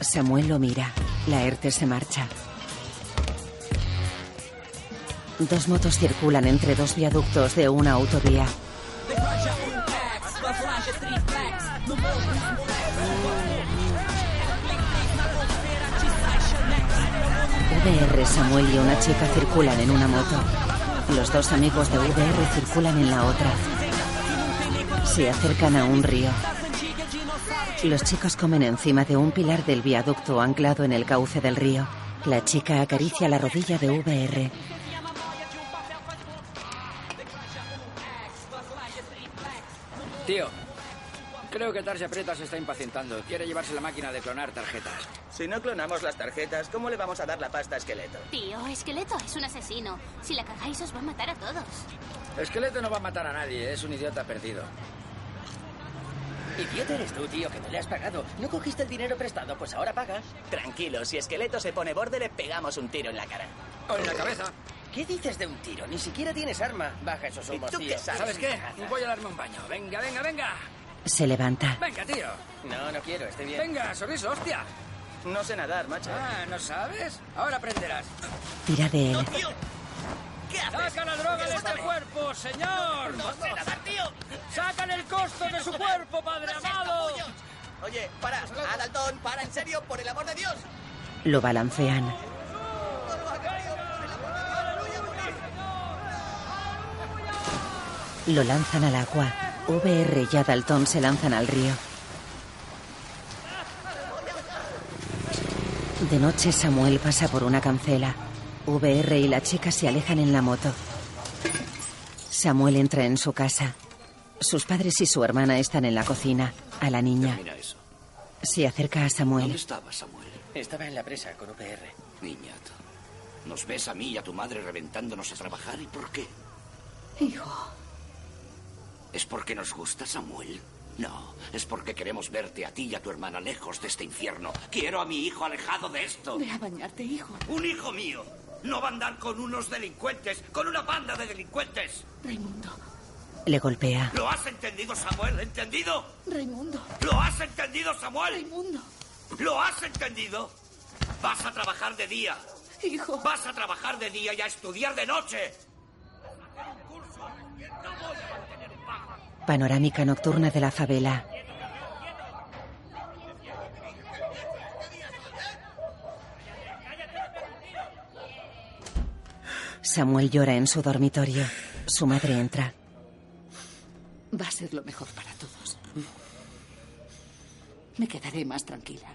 Samuel lo mira. Laerte se marcha. Dos motos circulan entre dos viaductos de una autovía. VR, Samuel y una chica circulan en una moto. Los dos amigos de VR circulan en la otra. Se acercan a un río. Los chicos comen encima de un pilar del viaducto anclado en el cauce del río. La chica acaricia la rodilla de VR. Tío, creo que Tarja Preta se está impacientando. Quiere llevarse la máquina de clonar tarjetas. Si no clonamos las tarjetas, ¿cómo le vamos a dar la pasta a Esqueleto? Tío, Esqueleto es un asesino. Si la cagáis os va a matar a todos. Esqueleto no va a matar a nadie, es un idiota perdido. Idiota eres tú, tío, que no le has pagado. No cogiste el dinero prestado, pues ahora pagas. Tranquilo, si Esqueleto se pone borde, le pegamos un tiro en la cara. O en la cabeza. ¿Qué dices de un tiro? Ni siquiera tienes arma. Baja esos humos, tú tío. qué sabes? ¿Sabes qué? Voy a darme un baño. Venga, venga, venga. Se levanta. Venga, tío. No, no quiero, estoy bien. Venga, sorriso, hostia. No sé nadar, macho. Ah, ¿no sabes? Ahora aprenderás. Tira de él. ¿Qué haces? ¡Saca la droga de este cuerpo, señor! No sé nadar, tío. ¡Sacan el costo de su cuerpo, padre amado! Oye, para. Adalton, para, en serio, por el amor de Dios. Lo balancean. Lo lanzan al agua. VR y Adalton se lanzan al río. De noche Samuel pasa por una cancela. VR y la chica se alejan en la moto. Samuel entra en su casa. Sus padres y su hermana están en la cocina. A la niña. Mira eso. Se acerca a Samuel. ¿Dónde estaba Samuel? Estaba en la presa con UPR. Niñato. Nos ves a mí y a tu madre reventándonos a trabajar. ¿Y por qué? Hijo. ¿Es porque nos gusta Samuel? No, es porque queremos verte a ti y a tu hermana lejos de este infierno. Quiero a mi hijo alejado de esto. Ve a bañarte, hijo. Un hijo mío. No va a andar con unos delincuentes, con una banda de delincuentes. Raimundo. Le golpea. ¿Lo has entendido, Samuel? ¿Entendido? Raimundo. ¿Lo has entendido, Samuel? Raimundo. ¿Lo has entendido? Vas a trabajar de día. Hijo. Vas a trabajar de día y a estudiar de noche. Panorámica nocturna de la favela. Samuel llora en su dormitorio. Su madre entra. Va a ser lo mejor para todos. Me quedaré más tranquila.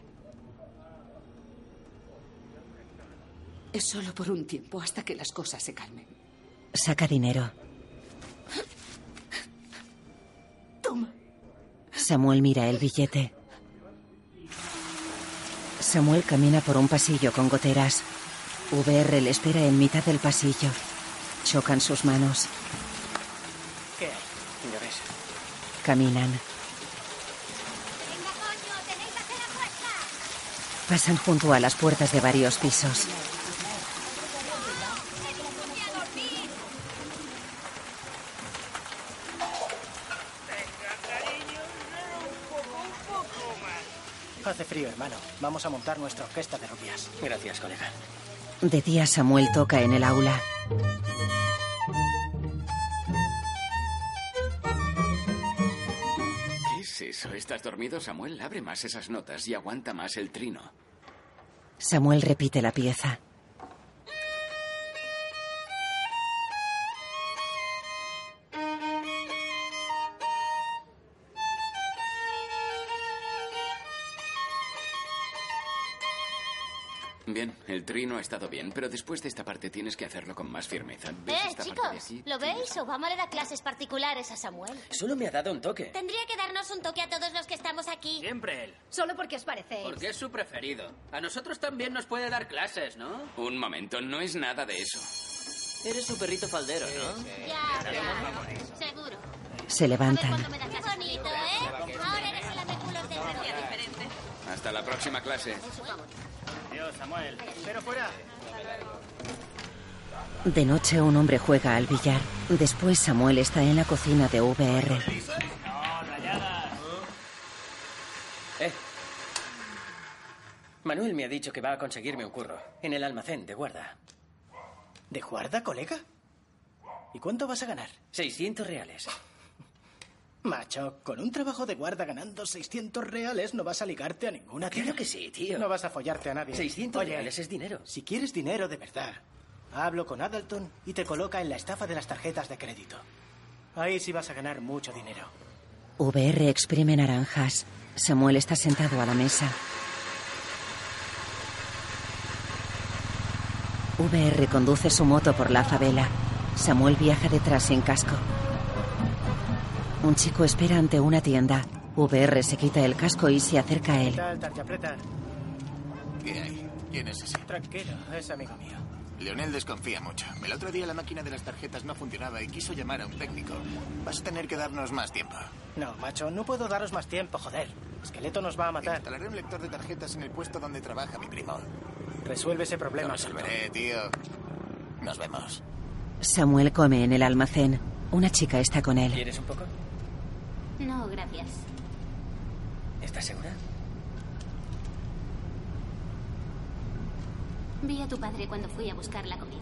Es solo por un tiempo hasta que las cosas se calmen. Saca dinero. Toma. Samuel mira el billete. Samuel camina por un pasillo con goteras. VR le espera en mitad del pasillo. Chocan sus manos. ¿Qué hay? Ves. Caminan. Pasan junto a las puertas de varios pisos. Hace frío, hermano. Vamos a montar nuestra orquesta de rubias. Gracias, colega. De día Samuel toca en el aula. ¿Qué es eso? ¿Estás dormido, Samuel? Abre más esas notas y aguanta más el trino. Samuel repite la pieza. Trino ha estado bien, pero después de esta parte tienes que hacerlo con más firmeza. ¿Ves Eh, esta parte de chicos, aquí? ¿lo veis? Obama le da clases particulares a Samuel. Solo me ha dado un toque. Tendría que darnos un toque a todos los que estamos aquí. Siempre él. Solo porque os parecéis. Porque es su preferido. A nosotros también nos puede dar clases, ¿no? Un momento, no es nada de eso. Eres su perrito faldero, ¿no? Ya, ya. Seguro. Se levantan. Me da Qué bonito, ¿eh? Hasta la próxima clase. Dios, Samuel. Pero fuera. De noche un hombre juega al billar. Después Samuel está en la cocina de VR. Eh. Manuel me ha dicho que va a conseguirme un curro. En el almacén de guarda. ¿De guarda, colega? ¿Y cuánto vas a ganar? 600 reales. Macho, con un trabajo de guarda ganando 600 reales no vas a ligarte a ninguna tía. Claro que sí, tío. No vas a follarte a nadie. 600 Oye, reales es dinero. Si quieres dinero de verdad, hablo con Adalton y te coloca en la estafa de las tarjetas de crédito. Ahí sí vas a ganar mucho dinero. VR exprime naranjas. Samuel está sentado a la mesa. VR conduce su moto por la favela. Samuel viaja detrás sin casco. Un chico espera ante una tienda. VR se quita el casco y se acerca a ¿Qué él. ¿Qué hay? ¿Quién es ese? Tranquilo, es amigo mío. Leonel desconfía mucho. El otro día la máquina de las tarjetas no funcionaba y quiso llamar a un técnico. Vas a tener que darnos más tiempo. No, macho, no puedo daros más tiempo, joder. Esqueleto nos va a matar. Instalaré un lector de tarjetas en el puesto donde trabaja mi primo. Resuelve ese problema. Lo resolveré, tío. Nos vemos. Samuel come en el almacén. Una chica está con él. ¿Quieres un poco? No, gracias. ¿Estás segura? Vi a tu padre cuando fui a buscar la comida.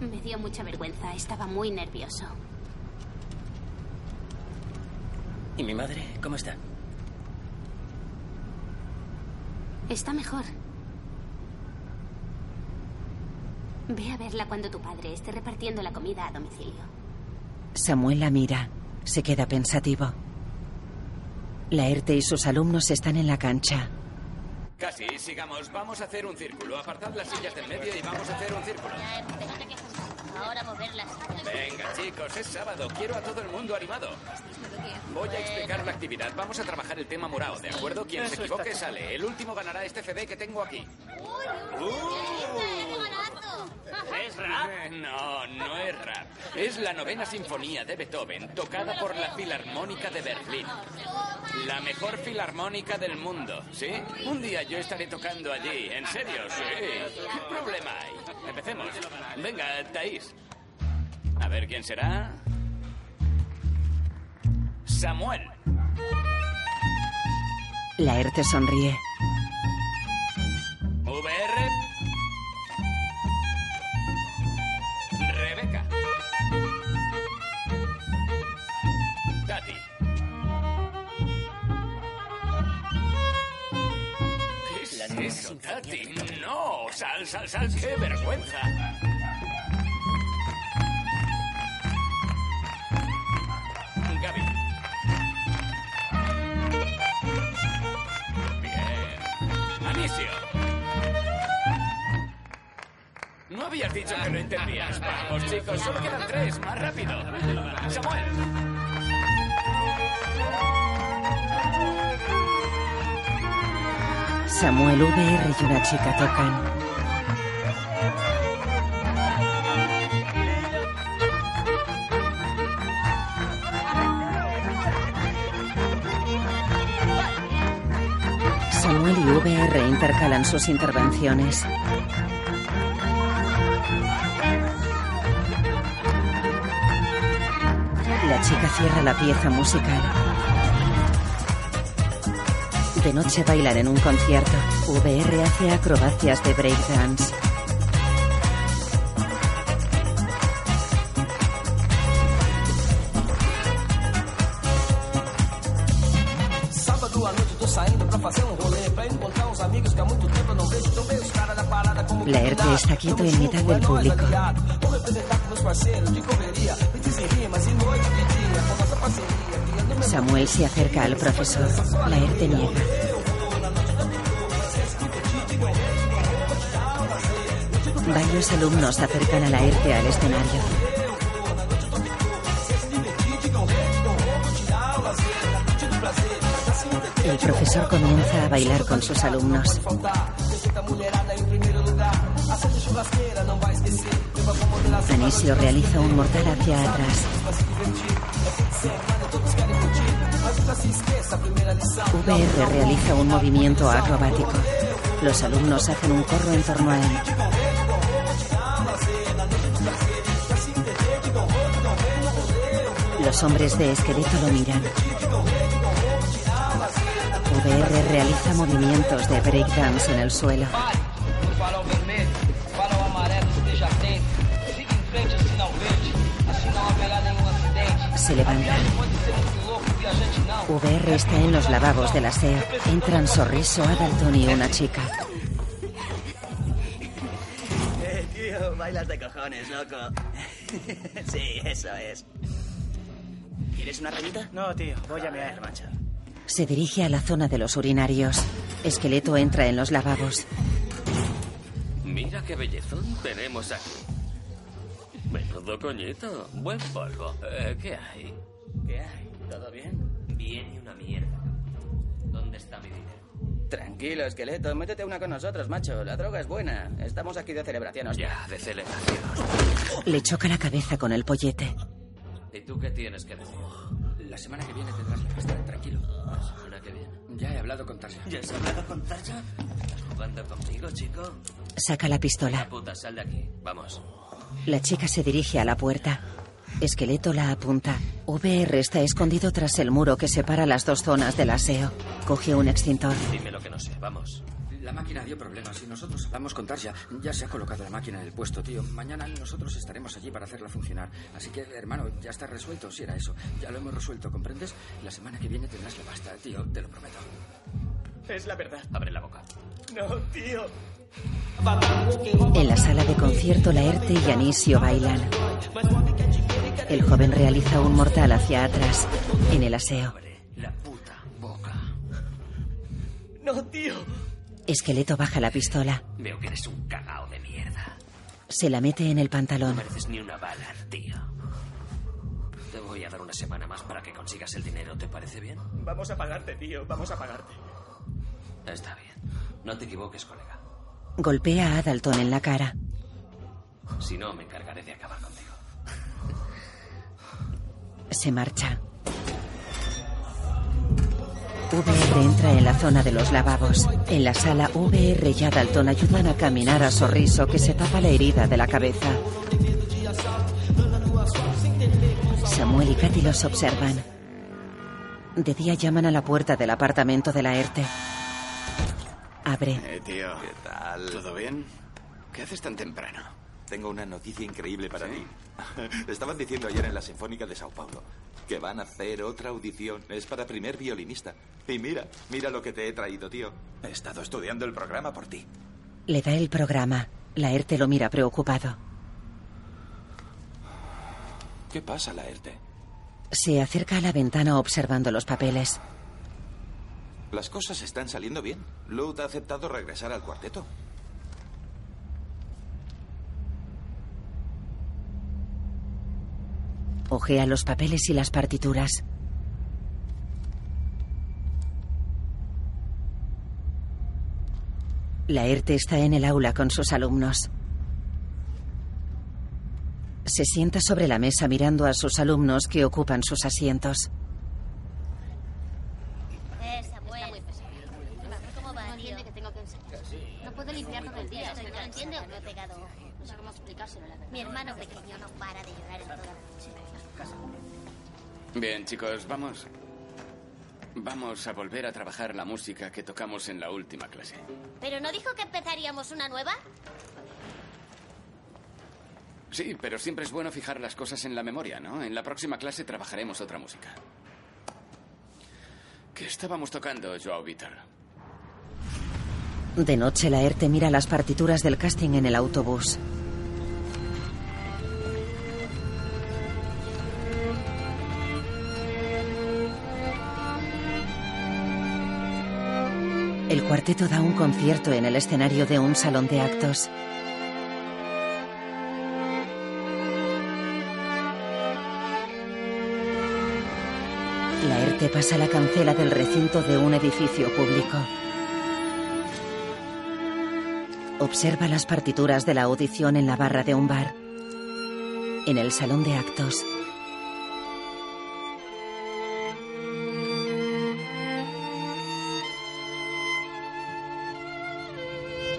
Me dio mucha vergüenza, estaba muy nervioso. ¿Y mi madre? ¿Cómo está? Está mejor. Ve a verla cuando tu padre esté repartiendo la comida a domicilio. Samuel la mira. Se queda pensativo. Laerte y sus alumnos están en la cancha. Casi, sigamos. Vamos a hacer un círculo. Apartad las sillas del medio y vamos a hacer un círculo. Ahora moverlas. Venga, chicos, es sábado. Quiero a todo el mundo animado. Voy a explicar la actividad. Vamos a trabajar el tema morado, ¿de acuerdo? Quien se equivoque sale. El último ganará este CD que tengo aquí. ¿Es rap? No, no es rap. Es la novena sinfonía de Beethoven, tocada por la Filarmónica de Berlín. La mejor filarmónica del mundo, ¿sí? Un día yo estaré tocando allí, en serio, sí. ¿Qué problema hay? Empecemos. Venga, Thais. A ver quién será. Samuel. Laerte sonríe. VR. Rebeca. Tati. ¿Qué es eso, Tati? No, sal, sal, sal, qué vergüenza. No habías dicho que lo entendías. Vamos, chicos, solo quedan tres. Más rápido. Samuel. Samuel VR y una chica tocan. Samuel y VR intercalan sus intervenciones. Chica cierra la pieza musical. De noche bailan en un concierto. VR hace acrobacias de breakdance. Fazer um que está quieto en mitad del público. Samuel se acerca al profesor. Laerte niega. Varios alumnos acercan a Laerte al escenario. El profesor comienza a bailar con sus alumnos. Anisio realiza un mortal hacia atrás. VR realiza un movimiento acrobático. Los alumnos hacen un corro en torno a él. Los hombres de esqueleto lo miran. VR realiza movimientos de breakdance en el suelo. Se levanta. VR está en los lavabos del aseo. Entran Sorriso, Adalton y una chica. Eh, tío, bailas de cojones, loco. <laughs> sí, eso es. ¿Quieres una rayita? No, tío, voy a mear. macho. Se dirige a la zona de los urinarios. Esqueleto entra en los lavabos. Mira qué bellezón tenemos aquí. Menudo coñito. Buen polvo. Eh, ¿Qué hay? ¿Qué hay? ¿Todo bien? Bien y una mierda. ¿Dónde está mi dinero? Tranquilo, esqueleto. Métete una con nosotros, macho. La droga es buena. Estamos aquí de celebración. hostia. Ya, de celebración. Le choca la cabeza con el pollete. ¿Y tú qué tienes que decir? La semana que viene tendrás la pasta, tranquilo. La semana que viene. Ya he hablado con Tasha. ¿Ya has hablado con Tasha? ¿Estás jugando conmigo, chico? Saca la pistola. La puta, sal de aquí. Vamos. La chica se dirige a la puerta. Esqueleto la apunta. VR está escondido tras el muro que separa las dos zonas del aseo. Coge un extintor. Dime lo que no sé. Vamos. La máquina dio problemas y nosotros vamos con Tarja. Ya se ha colocado la máquina en el puesto, tío. Mañana nosotros estaremos allí para hacerla funcionar. Así que, hermano, ya está resuelto, si era eso. Ya lo hemos resuelto, ¿comprendes? La semana que viene tendrás la pasta, tío, te lo prometo. Es la verdad. Abre la boca. No, tío. En la sala de concierto, Laerte y Anisio bailan. El joven realiza un mortal hacia atrás, en el aseo. La puta boca. No, tío. Esqueleto baja la pistola. Veo que eres un cagao de mierda. Se la mete en el No pantalón. mereces ni una bala, tío. Te voy a dar una semana más para que consigas el dinero, ¿te parece bien? Vamos a pagarte, tío. Vamos a pagarte. Está bien. No te equivoques, colega. Golpea a Adalton en la cara. Si no, me encargaré de acabar contigo. Se marcha. VR entra en la zona de los lavabos. En la sala, VR y Adalton ayudan a caminar a Sorriso, que se tapa la herida de la cabeza. Samuel y Katy los observan. De día llaman a la puerta del apartamento de la ERTE. Abre. Eh, tío. ¿Qué tal? ¿Todo bien? ¿Qué haces tan temprano? Tengo una noticia increíble para ti. <laughs> Estaban diciendo ayer en la Sinfónica de Sao Paulo que van a hacer otra audición. Es para primer violinista. Y mira, mira lo que te he traído, tío. He estado estudiando el programa por ti. Le da el programa. La ERTE lo mira preocupado. ¿Qué pasa, Laerte? Se acerca a la ventana observando los papeles. Las cosas están saliendo bien. Lud ha aceptado regresar al cuarteto. Ojea los papeles y las partituras. Laerte está en el aula con sus alumnos. Se sienta sobre la mesa mirando a sus alumnos que ocupan sus asientos. Vamos. Vamos a volver a trabajar la música que tocamos en la última clase. ¿Pero no dijo que empezaríamos una nueva? Sí, pero siempre es bueno fijar las cosas en la memoria, ¿no? En la próxima clase trabajaremos otra música. ¿Qué estábamos tocando, Joao Vitor? De noche, Laerte mira las partituras del casting en el autobús. Cuarteto da un concierto en el escenario de un salón de actos. Laerte pasa la cancela del recinto de un edificio público. Observa las partituras de la audición en la barra de un bar. En el salón de actos.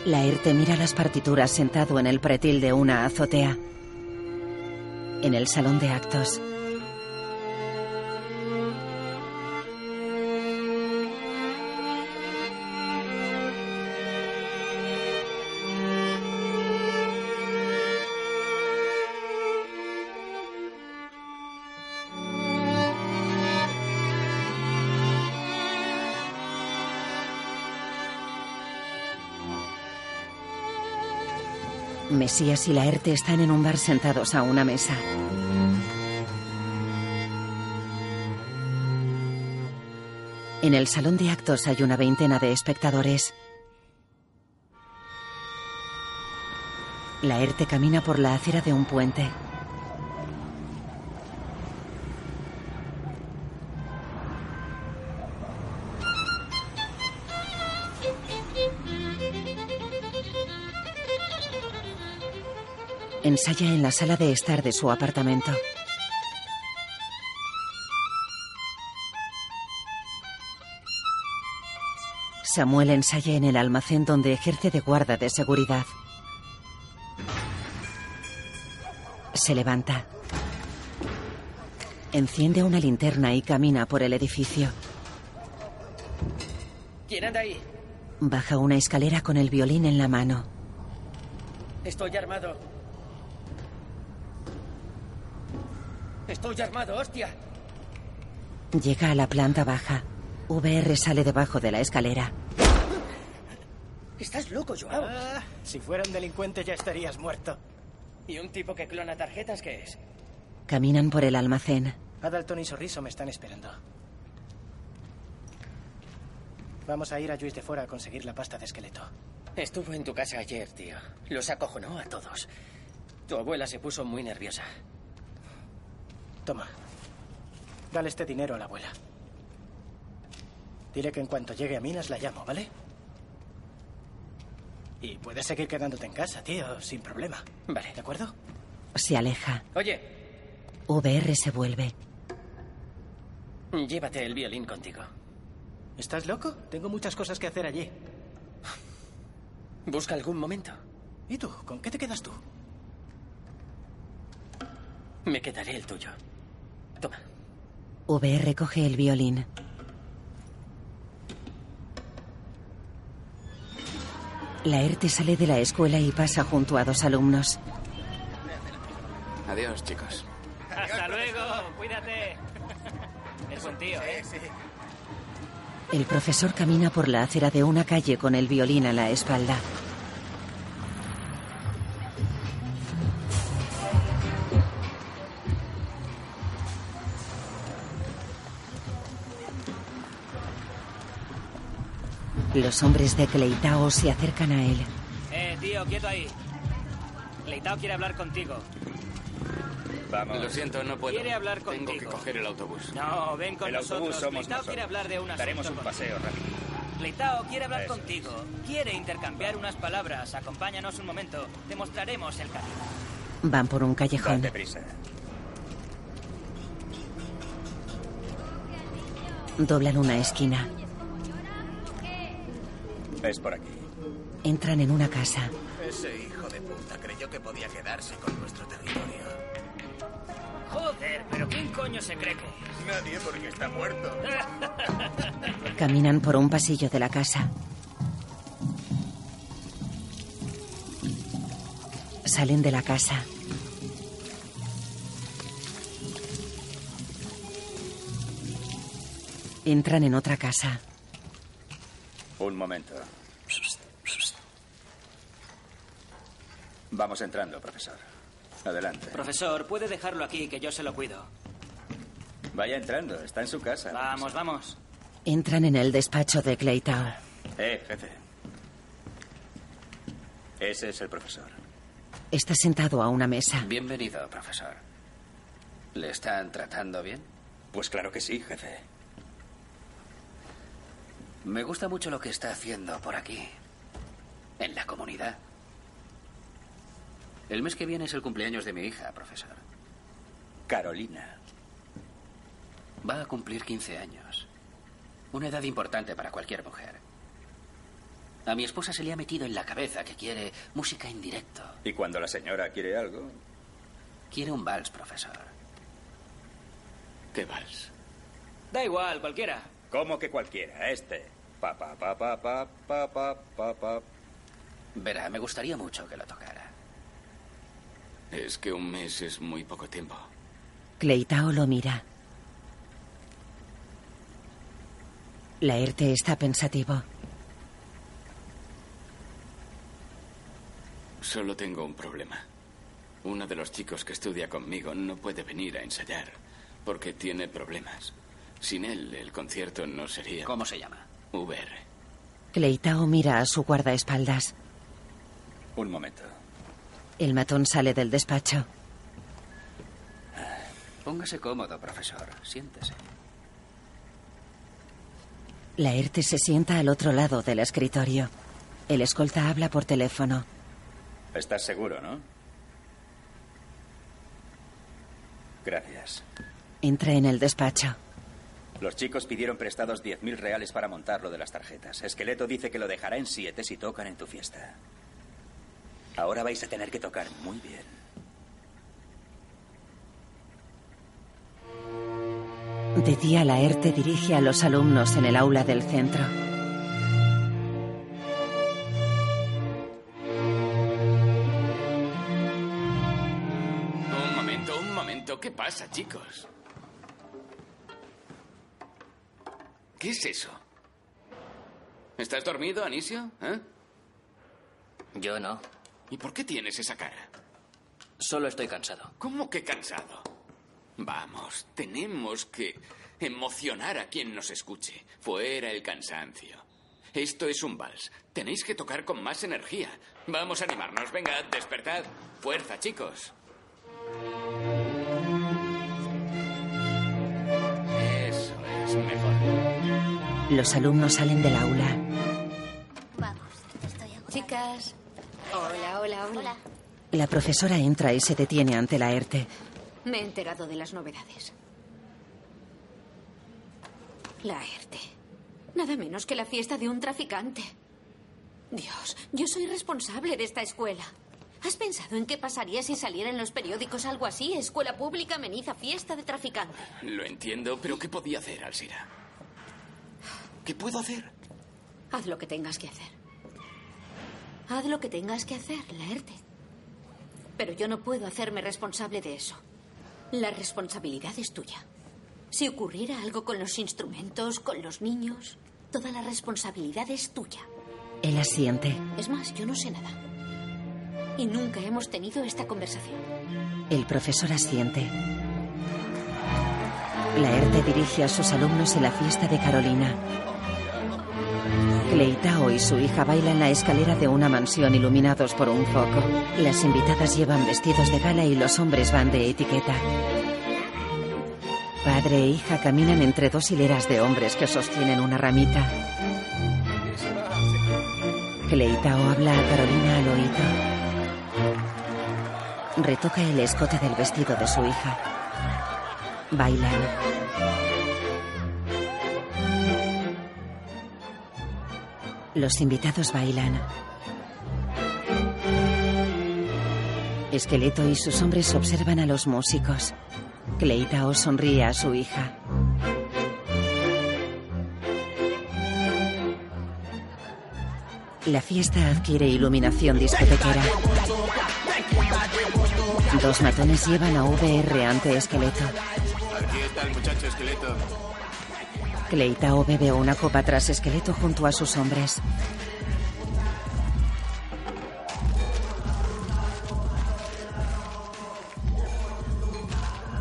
Laerte mira las partituras sentado en el pretil de una azotea. En el salón de actos. Mesías y Laerte están en un bar sentados a una mesa. En el salón de actos hay una veintena de espectadores. Laerte camina por la acera de un puente. Ensaya en la sala de estar de su apartamento. Samuel ensaya en el almacén donde ejerce de guarda de seguridad. Se levanta. Enciende una linterna y camina por el edificio. ¿Quién anda ahí? Baja una escalera con el violín en la mano. Estoy armado. Estoy armado, hostia. Llega a la planta baja. VR sale debajo de la escalera. Estás loco, Joao. Ah, si fuera un delincuente ya estarías muerto. ¿Y un tipo que clona tarjetas qué es? Caminan por el almacén. Adalton y Sorriso me están esperando. Vamos a ir a Juiz de Fuera a conseguir la pasta de esqueleto. Estuvo en tu casa ayer, tío. Los acojonó a todos. Tu abuela se puso muy nerviosa. Toma. Dale este dinero a la abuela. Dile que en cuanto llegue a Minas la llamo, ¿vale? Y puedes seguir quedándote en casa, tío, sin problema. Vale. ¿De acuerdo? Se aleja. Oye, VR se vuelve. llévate el violín contigo. ¿Estás loco? Tengo muchas cosas que hacer allí. Busca algún momento. ¿Y tú? ¿Con qué te quedas tú? Me quedaré el tuyo. Toma. VR coge el violín. Laerte sale de la escuela y pasa junto a dos alumnos. Adiós, chicos. Hasta luego, cuídate. Es buen tío, ¿eh? El profesor camina por la acera de una calle con el violín a la espalda. Los hombres de Cleitao se acercan a él. Eh, tío, quieto ahí. Leitao quiere hablar contigo. Vamos. Lo siento, no puedo. Quiere hablar Tengo contigo. que coger el autobús. No, ven con El nosotros. autobús somos nosotros. quiere hablar de una Daremos un paseo rápido. Leitao quiere hablar Eso contigo. Quiere intercambiar unas palabras. Acompáñanos un momento. Te mostraremos el camino. Van por un callejón. Date prisa. Doblan una esquina. Es por aquí. Entran en una casa. Ese hijo de puta creyó que podía quedarse con nuestro territorio. ¡Joder! Pero ¿quién coño se cree que es? Nadie porque está muerto. <laughs> Caminan por un pasillo de la casa. Salen de la casa. Entran en otra casa. Un momento. Vamos entrando, profesor. Adelante. Profesor, puede dejarlo aquí, que yo se lo cuido. Vaya entrando, está en su casa. Vamos, vamos. Entran en el despacho de Claytown. Eh, jefe. Ese es el profesor. Está sentado a una mesa. Bienvenido, profesor. ¿Le están tratando bien? Pues claro que sí, jefe. Me gusta mucho lo que está haciendo por aquí, en la comunidad. El mes que viene es el cumpleaños de mi hija, profesor. Carolina. Va a cumplir 15 años. Una edad importante para cualquier mujer. A mi esposa se le ha metido en la cabeza que quiere música en directo. ¿Y cuando la señora quiere algo? Quiere un vals, profesor. ¿Qué vals? Da igual, cualquiera. ¿Cómo que cualquiera? Este. Pa, pa, pa, pa, pa, pa, pa, pa, pa. Verá, me gustaría mucho que lo tocara. Es que un mes es muy poco tiempo. Cleitao lo mira. Laerte está pensativo. Solo tengo un problema. Uno de los chicos que estudia conmigo no puede venir a ensayar porque tiene problemas. Sin él, el concierto no sería. ¿Cómo se llama? VR. Cleitao mira a su guardaespaldas. Un momento. El matón sale del despacho. Póngase cómodo, profesor. Siéntese. Laerte se sienta al otro lado del escritorio. El escolta habla por teléfono. ¿Estás seguro, no? Gracias. Entra en el despacho. Los chicos pidieron prestados 10.000 reales para montar lo de las tarjetas. Esqueleto dice que lo dejará en siete si tocan en tu fiesta. Ahora vais a tener que tocar muy bien. De día, Laerte dirige a los alumnos en el aula del centro. Un momento, un momento. ¿Qué pasa, chicos? ¿Qué es eso? ¿Estás dormido, Anisio? ¿Eh? Yo no. ¿Y por qué tienes esa cara? Solo estoy cansado. ¿Cómo que cansado? Vamos, tenemos que emocionar a quien nos escuche. Fuera el cansancio. Esto es un vals. Tenéis que tocar con más energía. Vamos a animarnos. Venga, despertad. Fuerza, chicos. Eso es mejor. Los alumnos salen del aula. Chicas. Hola, hola, hola. La profesora entra y se detiene ante Laerte. Me he enterado de las novedades. Laerte. Nada menos que la fiesta de un traficante. Dios, yo soy responsable de esta escuela. ¿Has pensado en qué pasaría si saliera en los periódicos algo así? Escuela pública ameniza fiesta de traficante. Lo entiendo, pero ¿qué podía hacer, Alsira? ¿Qué puedo hacer? Haz lo que tengas que hacer. Haz lo que tengas que hacer, Laerte. Pero yo no puedo hacerme responsable de eso. La responsabilidad es tuya. Si ocurriera algo con los instrumentos, con los niños, toda la responsabilidad es tuya. Él asiente. Es más, yo no sé nada. Y nunca hemos tenido esta conversación. El profesor asiente. Laerte dirige a sus alumnos en la fiesta de Carolina. Cleitao y su hija bailan la escalera de una mansión iluminados por un foco. Las invitadas llevan vestidos de gala y los hombres van de etiqueta. Padre e hija caminan entre dos hileras de hombres que sostienen una ramita. Cleitao habla a Carolina al oído. Retoca el escote del vestido de su hija. Bailan. Los invitados bailan. Esqueleto y sus hombres observan a los músicos. Cleitao sonríe a su hija. La fiesta adquiere iluminación discotequera. Dos matones llevan a VR ante esqueleto. Aquí está el muchacho esqueleto. Cleitao bebe una copa tras esqueleto junto a sus hombres.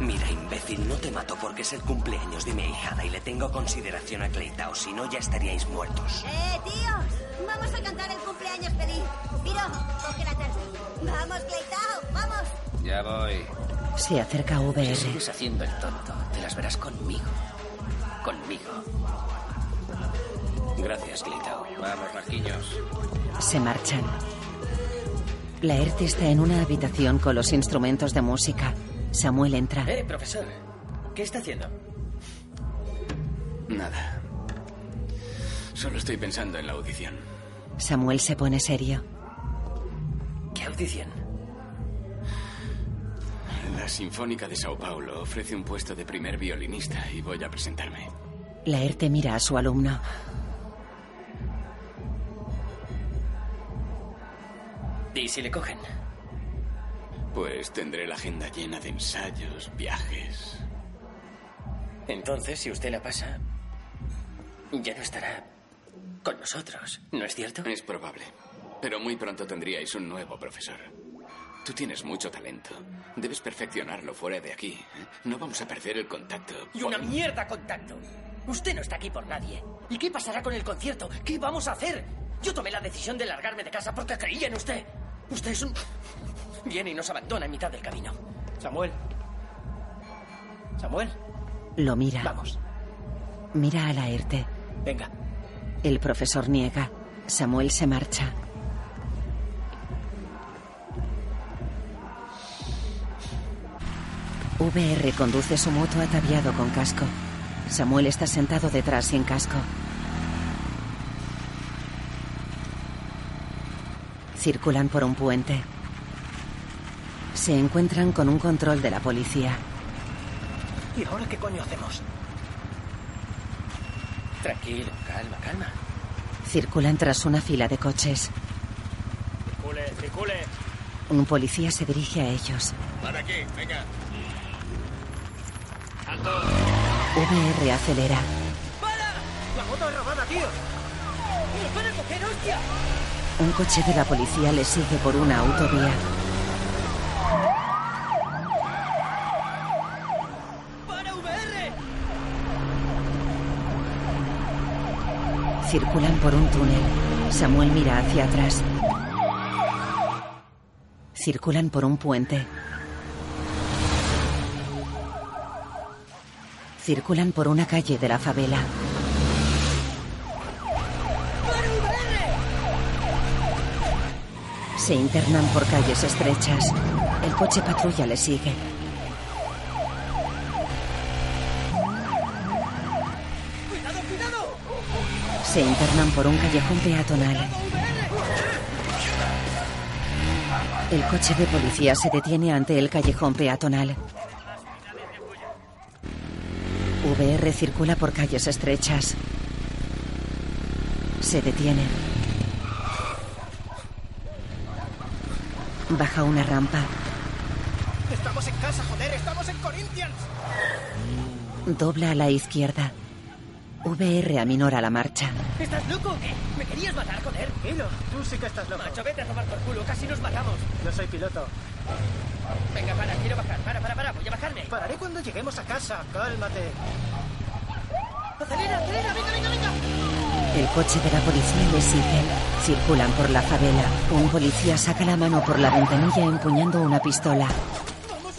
Mira, imbécil, no te mato porque es el cumpleaños de mi hijada y le tengo consideración a Cleitao, si no ya estaríais muertos. ¡Eh, tíos! Vamos a cantar el cumpleaños feliz. Piro, coge la tarta. Vamos, Cleitao, vamos. Ya voy. Se acerca a Si VR. sigues haciendo el tonto, te las verás conmigo. Conmigo. Gracias, Cleitao. Vamos, Marquinhos. Se marchan. Laerte está en una habitación con los instrumentos de música. Samuel entra. Eh, profesor. ¿Qué está haciendo? Nada. Solo estoy pensando en la audición. Samuel se pone serio. ¿Qué audición? La Sinfónica de Sao Paulo ofrece un puesto de primer violinista y voy a presentarme. Laerte mira a su alumno. ¿Y si le cogen? Pues tendré la agenda llena de ensayos, viajes. Entonces, si usted la pasa, ya no estará con nosotros, ¿no es cierto? Es probable. Pero muy pronto tendríais un nuevo profesor. Tú tienes mucho talento. Debes perfeccionarlo fuera de aquí. No vamos a perder el contacto. Y una mierda contacto. Usted no está aquí por nadie. ¿Y qué pasará con el concierto? ¿Qué vamos a hacer? Yo tomé la decisión de largarme de casa porque creía en usted. Usted es un... Viene y nos abandona en mitad del camino. Samuel. Samuel. Lo mira. Vamos. Mira a Laerte. Venga. El profesor niega. Samuel se marcha. VR conduce su moto ataviado con casco. Samuel está sentado detrás sin casco. Circulan por un puente. Se encuentran con un control de la policía. ¿Y ahora qué coño hacemos? Tranquilo, calma, calma. Circulan tras una fila de coches. Circule, circule. Un policía se dirige a ellos. Para aquí, venga. VR acelera. ¡La moto es robada, tío! ¡Nos van a coger, hostia! Un coche de la policía le sigue por una autovía. ¡Para VR! Circulan por un túnel. Samuel mira hacia atrás. Circulan por un puente. Circulan por una calle de la favela. Se internan por calles estrechas. El coche patrulla le sigue. ¡Cuidado, cuidado! Se internan por un callejón peatonal. El coche de policía se detiene ante el callejón peatonal. VR circula por calles estrechas. Se detiene. Baja una rampa. Estamos en casa, joder, estamos en Corinthians. Dobla a la izquierda. VR aminora la marcha. ¿Estás loco o qué? ¿Me querías matar, joder? Tranquilo, tú sí que estás loco. Macho, vete a tomar por culo, casi nos matamos. No soy piloto. Venga, para, quiero bajar. Para, para, para, voy a bajarme. Pararé cuando lleguemos a casa, cálmate. El coche de la policía le sigue. Circulan por la favela. Un policía saca la mano por la ventanilla empuñando una pistola. ¡Vamos,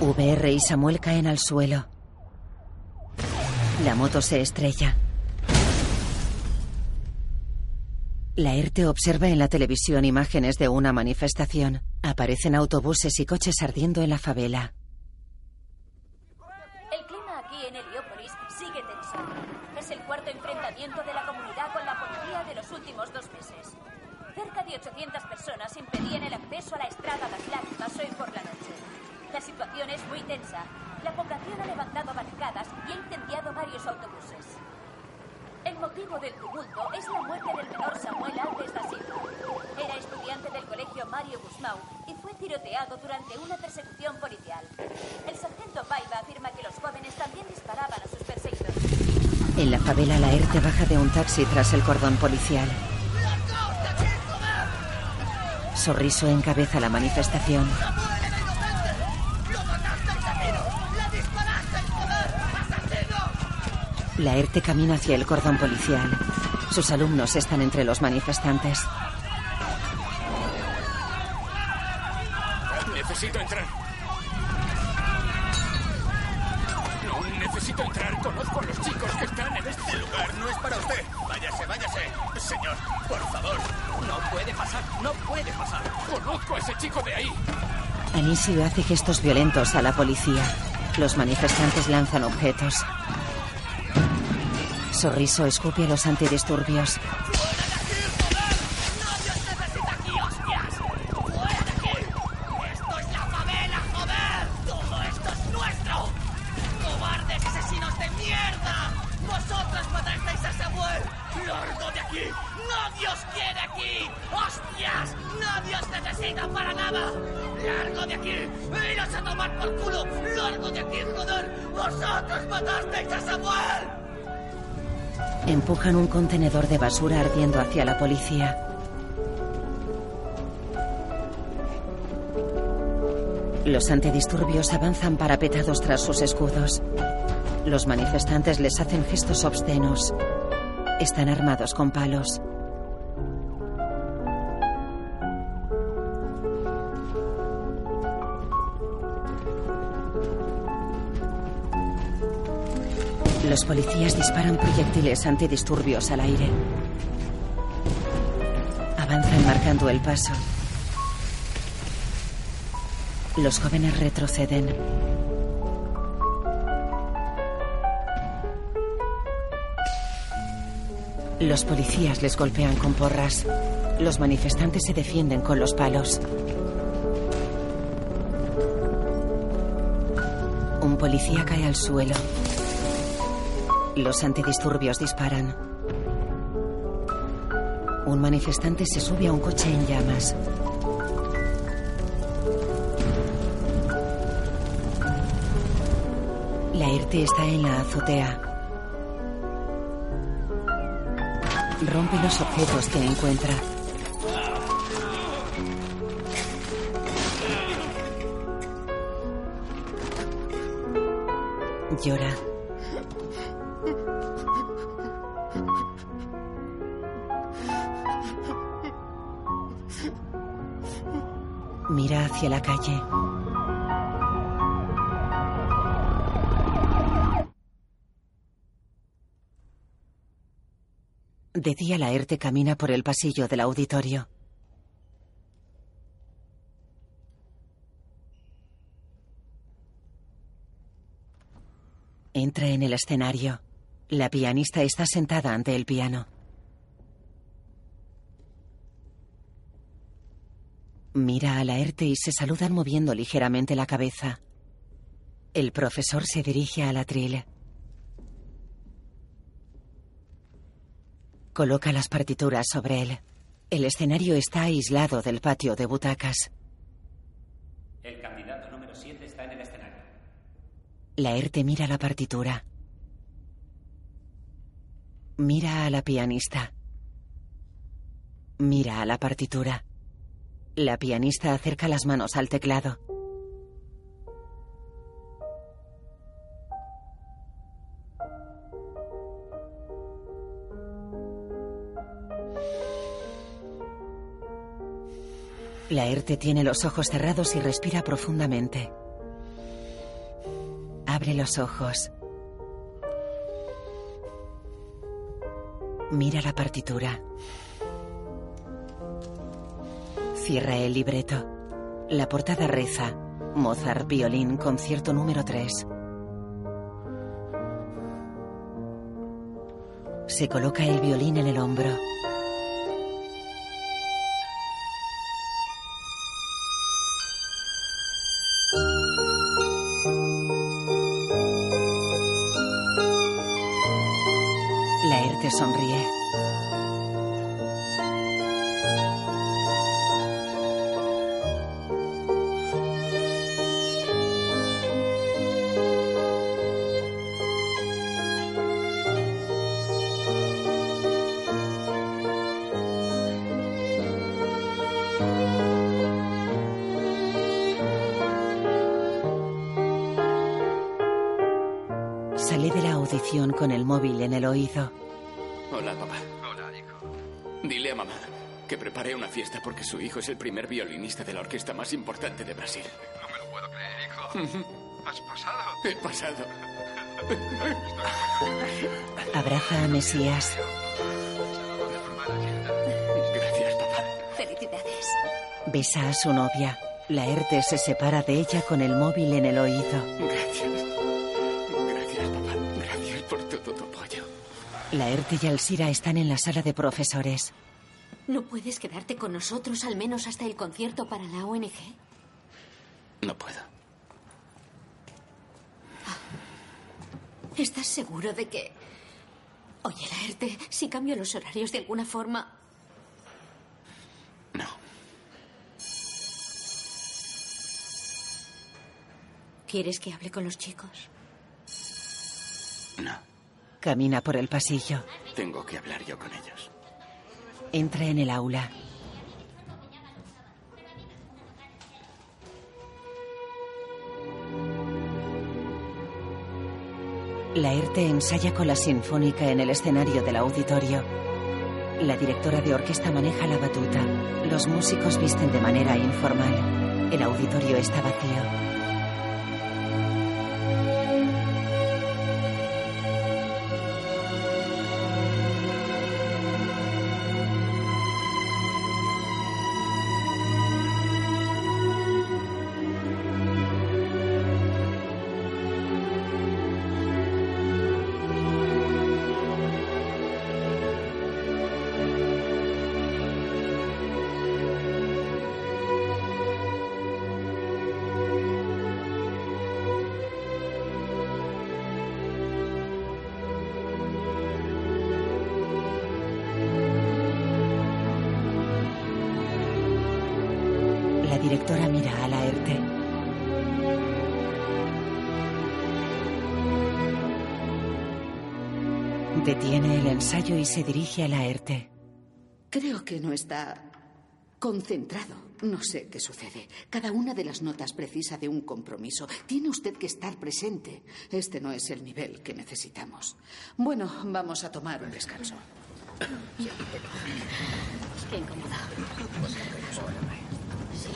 VR! Y Samuel caen al suelo. La moto se estrella. Laerte observa en la televisión imágenes de una manifestación. Aparecen autobuses y coches ardiendo en la favela. El clima aquí en Heliópolis sigue tenso. Es el cuarto enfrentamiento de la comunidad con la policía de los últimos dos meses. Cerca de 800 personas impedían el acceso a la Estrada das Lágrimas hoy por la noche. La situación es muy tensa. La población ha levantado barricadas y ha incendiado varios autobuses. El motivo del tumulto es la muerte del menor Samuel Alves da Silva. Era estudiante del colegio Mario Gusmão y fue tiroteado durante una persecución policial. El sargento Paiva afirma que los jóvenes también disparaban a. En la favela, la ERTE baja de un taxi tras el cordón policial. Sorriso encabeza la manifestación. La ERTE camina hacia el cordón policial. Sus alumnos están entre los manifestantes. Necesito entrar. No, necesito entrar. Conozco a los chicos que están en este lugar. No es para usted. Váyase, váyase. Señor, por favor. No puede pasar. No puede pasar. Conozco a ese chico de ahí. Hace gestos violentos a la policía. Los manifestantes lanzan objetos. Sorriso escupe a los antidisturbios. Basura ardiendo hacia la policía. Los antidisturbios avanzan parapetados tras sus escudos. Los manifestantes les hacen gestos obscenos. Están armados con palos. Los policías disparan proyectiles antidisturbios al aire. Avanzan marcando el paso. Los jóvenes retroceden. Los policías les golpean con porras. Los manifestantes se defienden con los palos. Un policía cae al suelo. Los antidisturbios disparan. Un manifestante se sube a un coche en llamas. La ERTE está en la azotea. Rompe los objetos que encuentra. Llora. Hacia la calle. De día la ERTE camina por el pasillo del auditorio. Entra en el escenario. La pianista está sentada ante el piano. Mira a la ERTE y se saludan moviendo ligeramente la cabeza. El profesor se dirige al atril. Coloca las partituras sobre él. El escenario está aislado del patio de butacas. El candidato número 7 está en el escenario. La ERTE mira la partitura. Mira a la pianista. Mira a la partitura. La pianista acerca las manos al teclado. La ERTE tiene los ojos cerrados y respira profundamente. Abre los ojos. Mira la partitura. Cierra el libreto. La portada reza. Mozart, violín, concierto número 3. Se coloca el violín en el hombro. Oído. Hola, papá. Hola, hijo. Dile a mamá que prepare una fiesta porque su hijo es el primer violinista de la orquesta más importante de Brasil. No me lo puedo creer, hijo. ¿Has pasado? He pasado. <laughs> Abraza a Mesías. Gracias, papá. Felicidades. Besa a su novia. Laerte se separa de ella con el móvil en el oído. Laerte y Alsira están en la sala de profesores. ¿No puedes quedarte con nosotros al menos hasta el concierto para la ONG? No puedo. ¿Estás seguro de que... Oye, Laerte, si cambio los horarios de alguna forma... No. ¿Quieres que hable con los chicos? No. Camina por el pasillo. Tengo que hablar yo con ellos. Entra en el aula. Laerte ensaya con la sinfónica en el escenario del auditorio. La directora de orquesta maneja la batuta. Los músicos visten de manera informal. El auditorio está vacío. Se dirige a Laerte. Creo que no está concentrado. No sé qué sucede. Cada una de las notas precisa de un compromiso. Tiene usted que estar presente. Este no es el nivel que necesitamos. Bueno, vamos a tomar un descanso. Qué incómodo. Sí.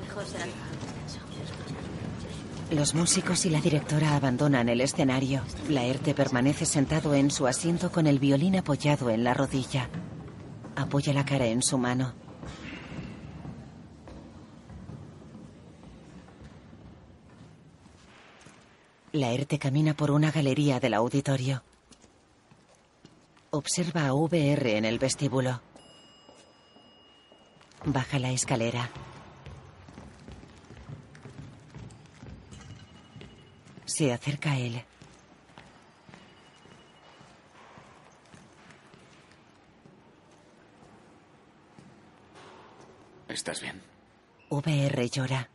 Mejor será Los músicos y la directora abandonan el escenario. Laerte permanece sentado en su asiento con el violín apoyado en la rodilla. Apoya la cara en su mano. Laerte camina por una galería del auditorio. Observa a VR en el vestíbulo. Baja la escalera. Se acerca a él. ¿Estás bien? VR llora.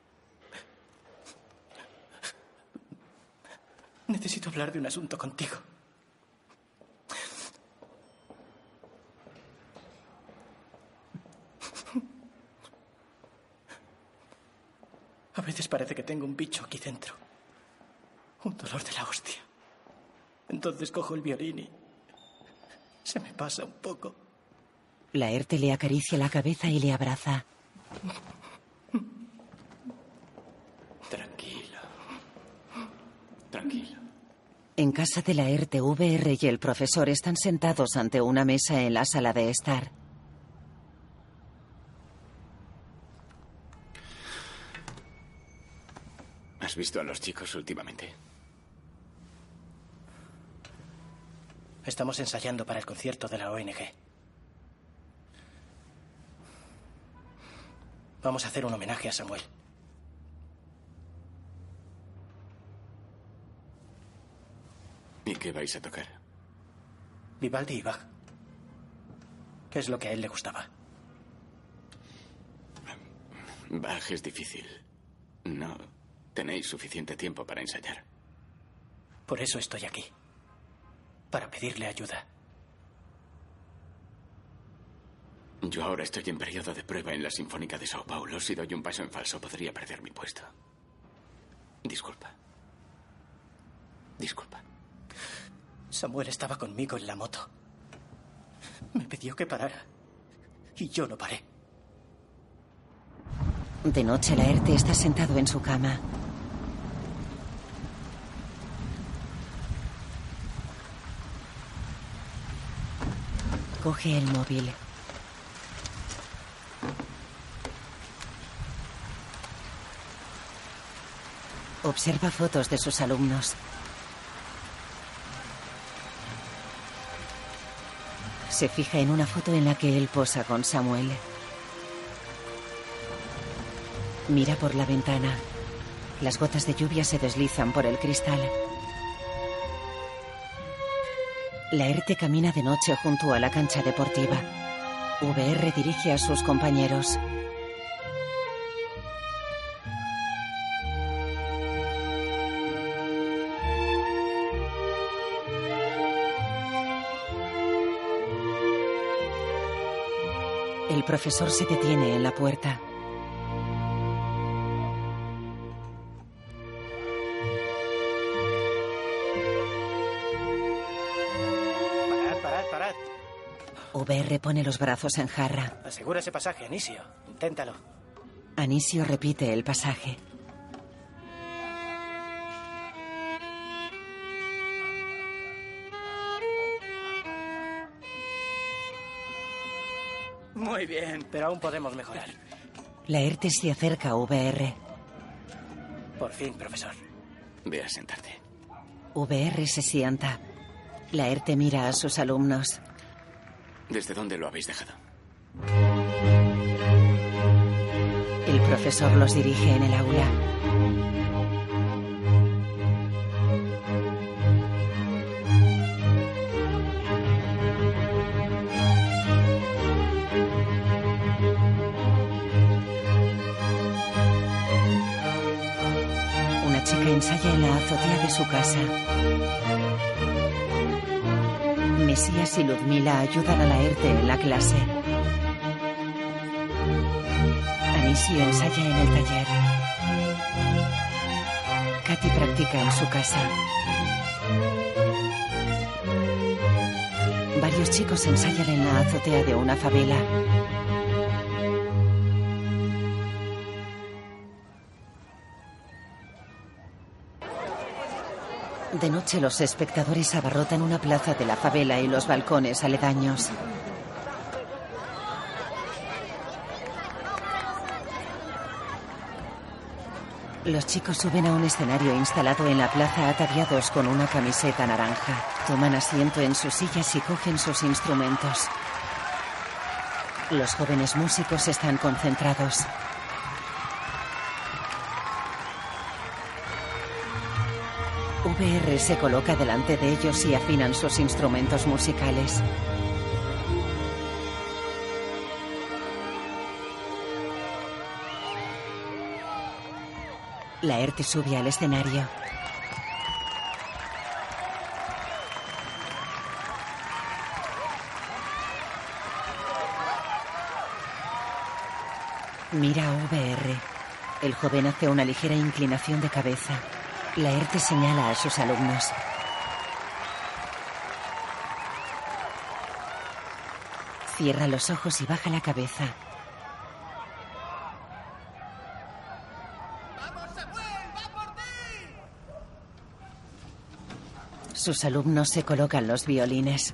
Necesito hablar de un asunto contigo. A veces parece que tengo un bicho aquí dentro. Un dolor de la hostia. Entonces cojo el violín y se me pasa un poco. Laerte le acaricia la cabeza y le abraza. Tranquilo. Tranquilo. En casa de Laerte, VR y el profesor están sentados ante una mesa en la sala de estar. ¿Has visto a los chicos últimamente? Estamos ensayando para el concierto de la ONG. Vamos a hacer un homenaje a Samuel. ¿Y qué vais a tocar? Vivaldi y Bach. ¿Qué es lo que a él le gustaba? Bach es difícil. No tenéis suficiente tiempo para ensayar. Por eso estoy aquí. Para pedirle ayuda. Yo ahora estoy en periodo de prueba en la Sinfónica de Sao Paulo. Si doy un paso en falso, podría perder mi puesto. Disculpa. Disculpa. Samuel estaba conmigo en la moto. Me pidió que parara. Y yo no paré. De noche, Laerte está sentado en su cama. Coge el móvil. Observa fotos de sus alumnos. Se fija en una foto en la que él posa con Samuel. Mira por la ventana. Las gotas de lluvia se deslizan por el cristal. Laerte camina de noche junto a la cancha deportiva. VR dirige a sus compañeros. El profesor se detiene en la puerta. VR pone los brazos en jarra. Asegura ese pasaje, Anisio. Inténtalo. Anisio repite el pasaje. Muy bien, pero aún podemos mejorar. Laerte se acerca a VR. Por fin, profesor. Ve a sentarte. VR se sienta. Laerte mira a sus alumnos. ¿Desde dónde lo habéis dejado? El profesor los dirige en el aula. Una chica ensaya en la azotea de su casa. Mesías y Ludmila ayudan a Laerte en la clase. Anisio ensaya en el taller. Katy practica en su casa. Varios chicos ensayan en la azotea de una favela. De noche los espectadores abarrotan una plaza de la favela y los balcones aledaños. Los chicos suben a un escenario instalado en la plaza ataviados con una camiseta naranja. Toman asiento en sus sillas y cogen sus instrumentos. Los jóvenes músicos están concentrados. VR se coloca delante de ellos y afinan sus instrumentos musicales. Laerte sube al escenario. Mira a VR. El joven hace una ligera inclinación de cabeza. Laerte señala a sus alumnos. Cierra los ojos y baja la cabeza. Sus alumnos se colocan los violines.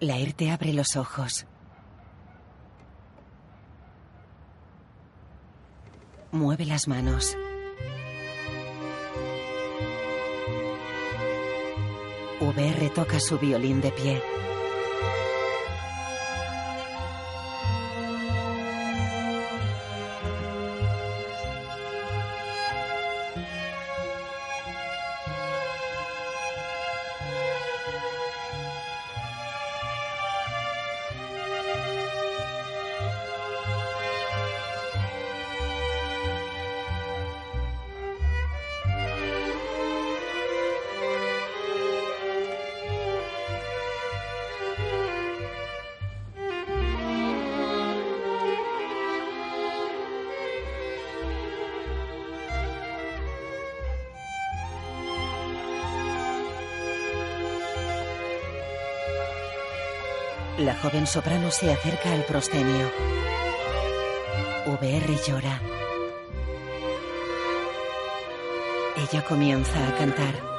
Laerte abre los ojos. Las manos. VR toca su violín de pie. La joven soprano se acerca al proscenio. VR llora. Ella comienza a cantar.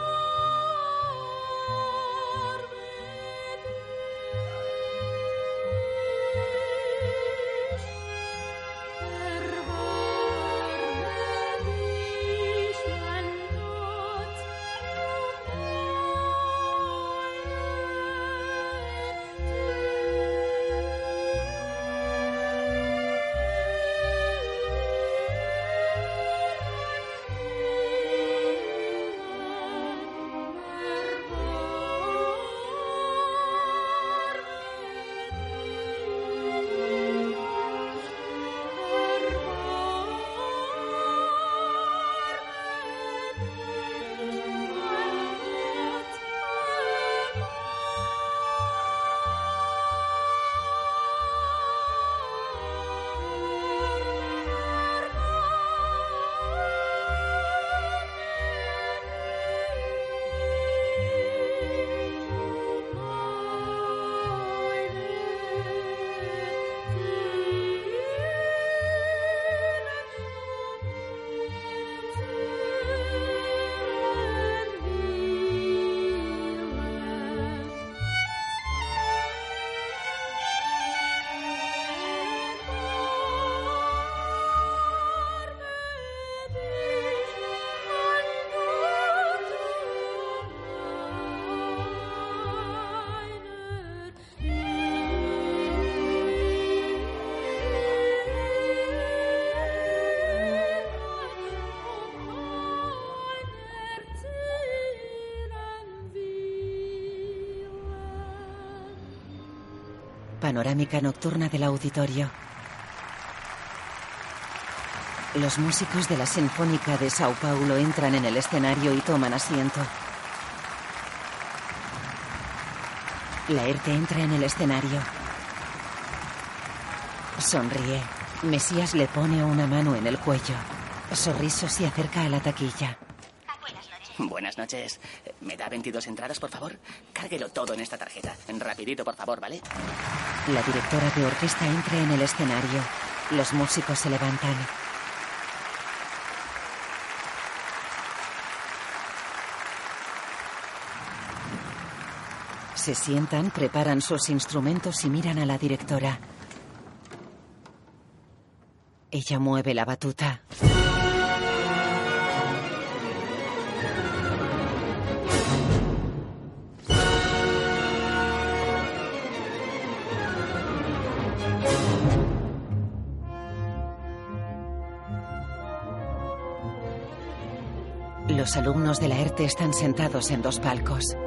Panorámica nocturna del auditorio. Los músicos de la Sinfónica de Sao Paulo entran en el escenario y toman asiento. Laerte entra en el escenario. Sonríe. Mesías le pone una mano en el cuello. Sorriso se acerca a la taquilla. Buenas noches. ¿Me da 22 entradas, por favor? Cárguelo todo en esta tarjeta. Rapidito, por favor, ¿vale? La directora de orquesta entra en el escenario. Los músicos se levantan. Se sientan, preparan sus instrumentos y miran a la directora. Ella mueve la batuta. Los alumnos de la ERTE están sentados en dos palcos.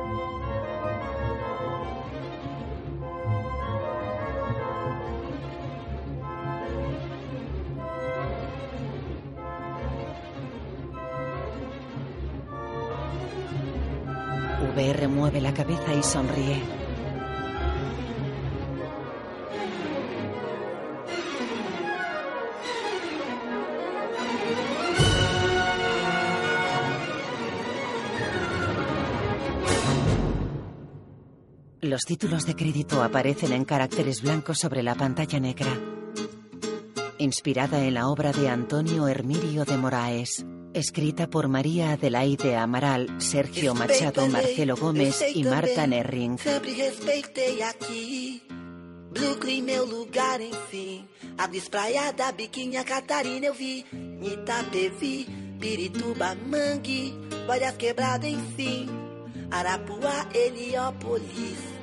Títulos de crédito aparecen en caracteres blancos sobre la pantalla negra. Inspirada en la obra de Antonio Hermirio de Moraes. Escrita por María Adelaide Amaral, Sergio Machado, Marcelo Gómez y Marta Nerring. Brooklyn, meu lugar, enfim. Biquinha Catarina eu vi. Itapevi, Pirituba, Mangue. Enfim. Arapuá, Heliópolis.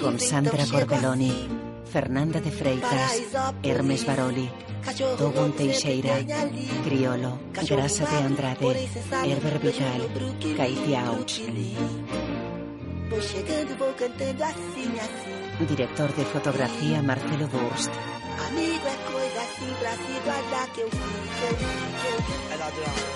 Con Sandra assim. Fernanda de Freitas, Hermes Baroli, Dogon Teixeira, Criolo, Grasa de Andrade, Herber Vital, Caitia Auch. Director de fotografía Marcelo Durst.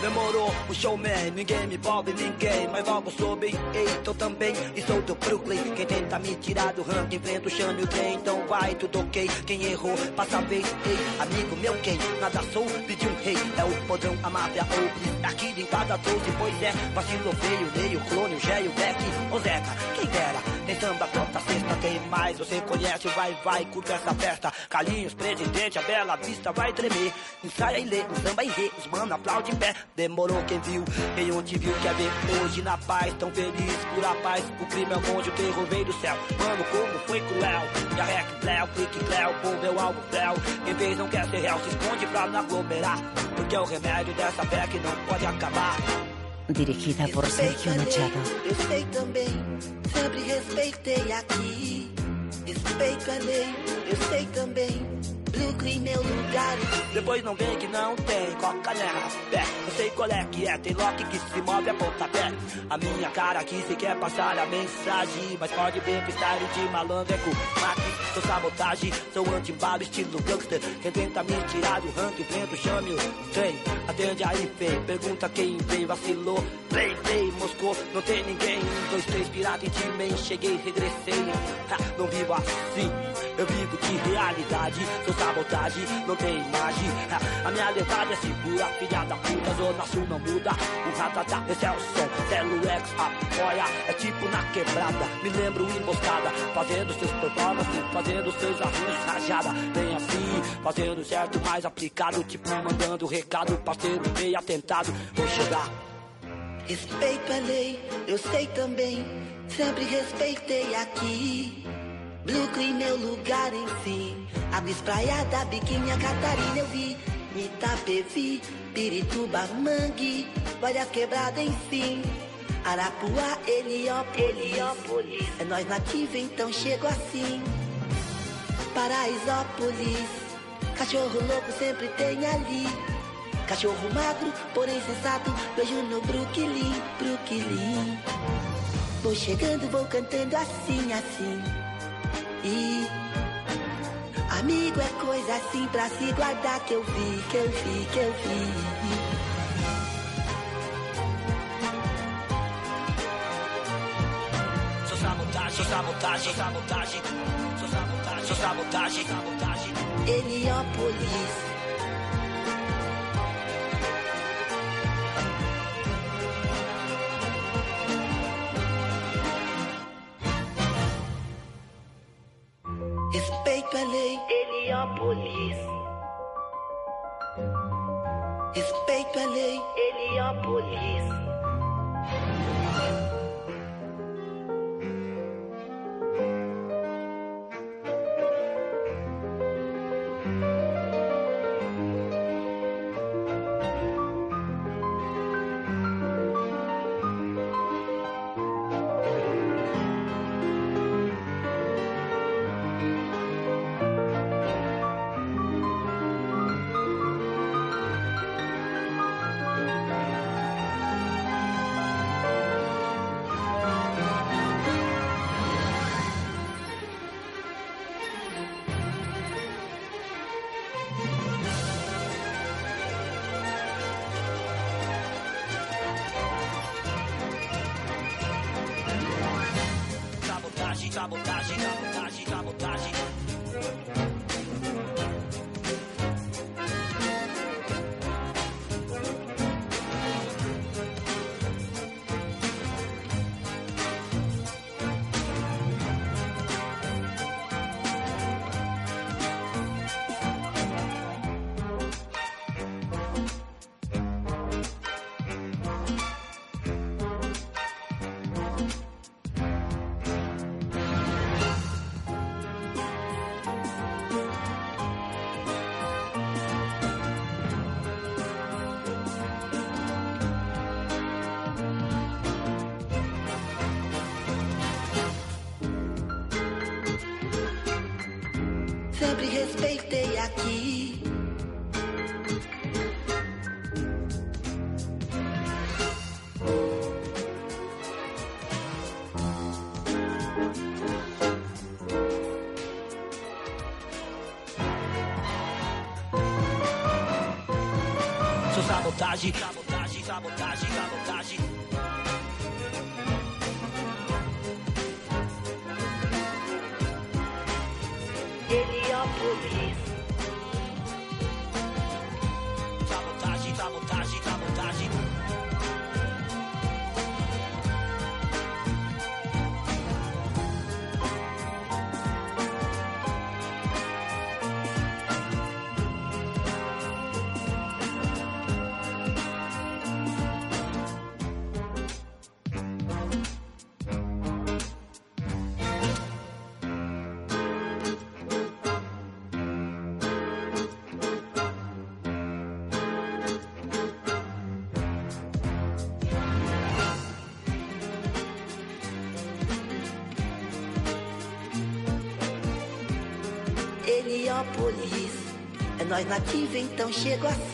Demorou, o showman, ninguém me envolve ninguém. Mas logo soube, ei, tô também. E sou do Brooklyn. Quem tenta me tirar do ranking, enfrenta o chame o trem. Então vai, tudo ok. Quem errou, passa a vez, ei. Amigo meu, quem nada sou, pediu um rei. É o podrão, a máfia, ou Aqui em casa trouxe, pois é. Vacilo feio, meio clone, o Gé e o Beck. Ô Zeca, quem dera. Tem samba pronta sexta, tem mais. Você conhece, vai, vai, curta essa festa. Calinhos, presidente, a bela vista vai tremer. Ensaia e lê, um samba e rê, os mano aplaude em pé. Demorou quem viu, quem ontem viu, quer ver hoje na paz. Tão feliz por a paz, o crime é monte, o terror veio do céu. Mano, como foi cruel. A rec, Cléo, clique, Cléo, povo é o alvo, Cléo. Quem fez não quer ser real, se esconde pra não aglomerar. Porque é o remédio dessa fé que não pode acabar. Dirigida por Sergio Machado. Eu sei também, sempre respeitei aqui. Respeito também. Brooklyn, meu lugar. Depois não vem que não tem coca né rapé. Eu sei qual é que é, tem lock que se move a pontapé. A minha cara aqui se quer passar a mensagem. Mas pode ver que style de malandro é com máquina. Sou sabotagem, sou anti-bala, estilo gangster. Quem tenta me tirar do ranking, vento, chame o trem. Atende aí, fei, pergunta quem veio, vacilou. Play, play, Moscou, não tem ninguém. Dois, três, pirata em time, cheguei, regressei. Ha, não vivo assim, eu vivo de realidade. Sou sabotagem, não tem imagem. Ha, a minha lealdade é segura, filha da puta, zona sul não muda. O ratatá, esse é o som, Telo X, apoia. É tipo na quebrada, me lembro emboscada. Fazendo seus performances, fazendo seus arranjos rajada. Bem assim, fazendo certo, mais aplicado. Tipo mandando recado, parceiro, bem atentado. Vou chegar. Respeito a lei, eu sei também. Sempre respeitei aqui. Brooklyn, meu lugar, enfim. A espraiada, biquinha, Catarina, eu vi. Itapevi, Pirituba, Mangue. Várias quebradas, enfim. Arapuá, Heliópolis. Heliópolis. É nós nativo, então chego assim. Paraisópolis. Cachorro louco sempre tem ali. Cachorro magro, porém sensato, vejo no Brooklyn, Brooklyn. Vou chegando, vou cantando assim, assim. E amigo é coisa assim pra se guardar que eu vi, que eu vi, que eu vi. Sou sabotagem, sou sabotagem, sabotagem. Sou sabotagem, sou sabotagem, sabotagem. Heliópolis. Respeito a lei, Heliópolis. Respeito a lei, Heliópolis. Sempre respeitei aqui. alternativa, então chego assim.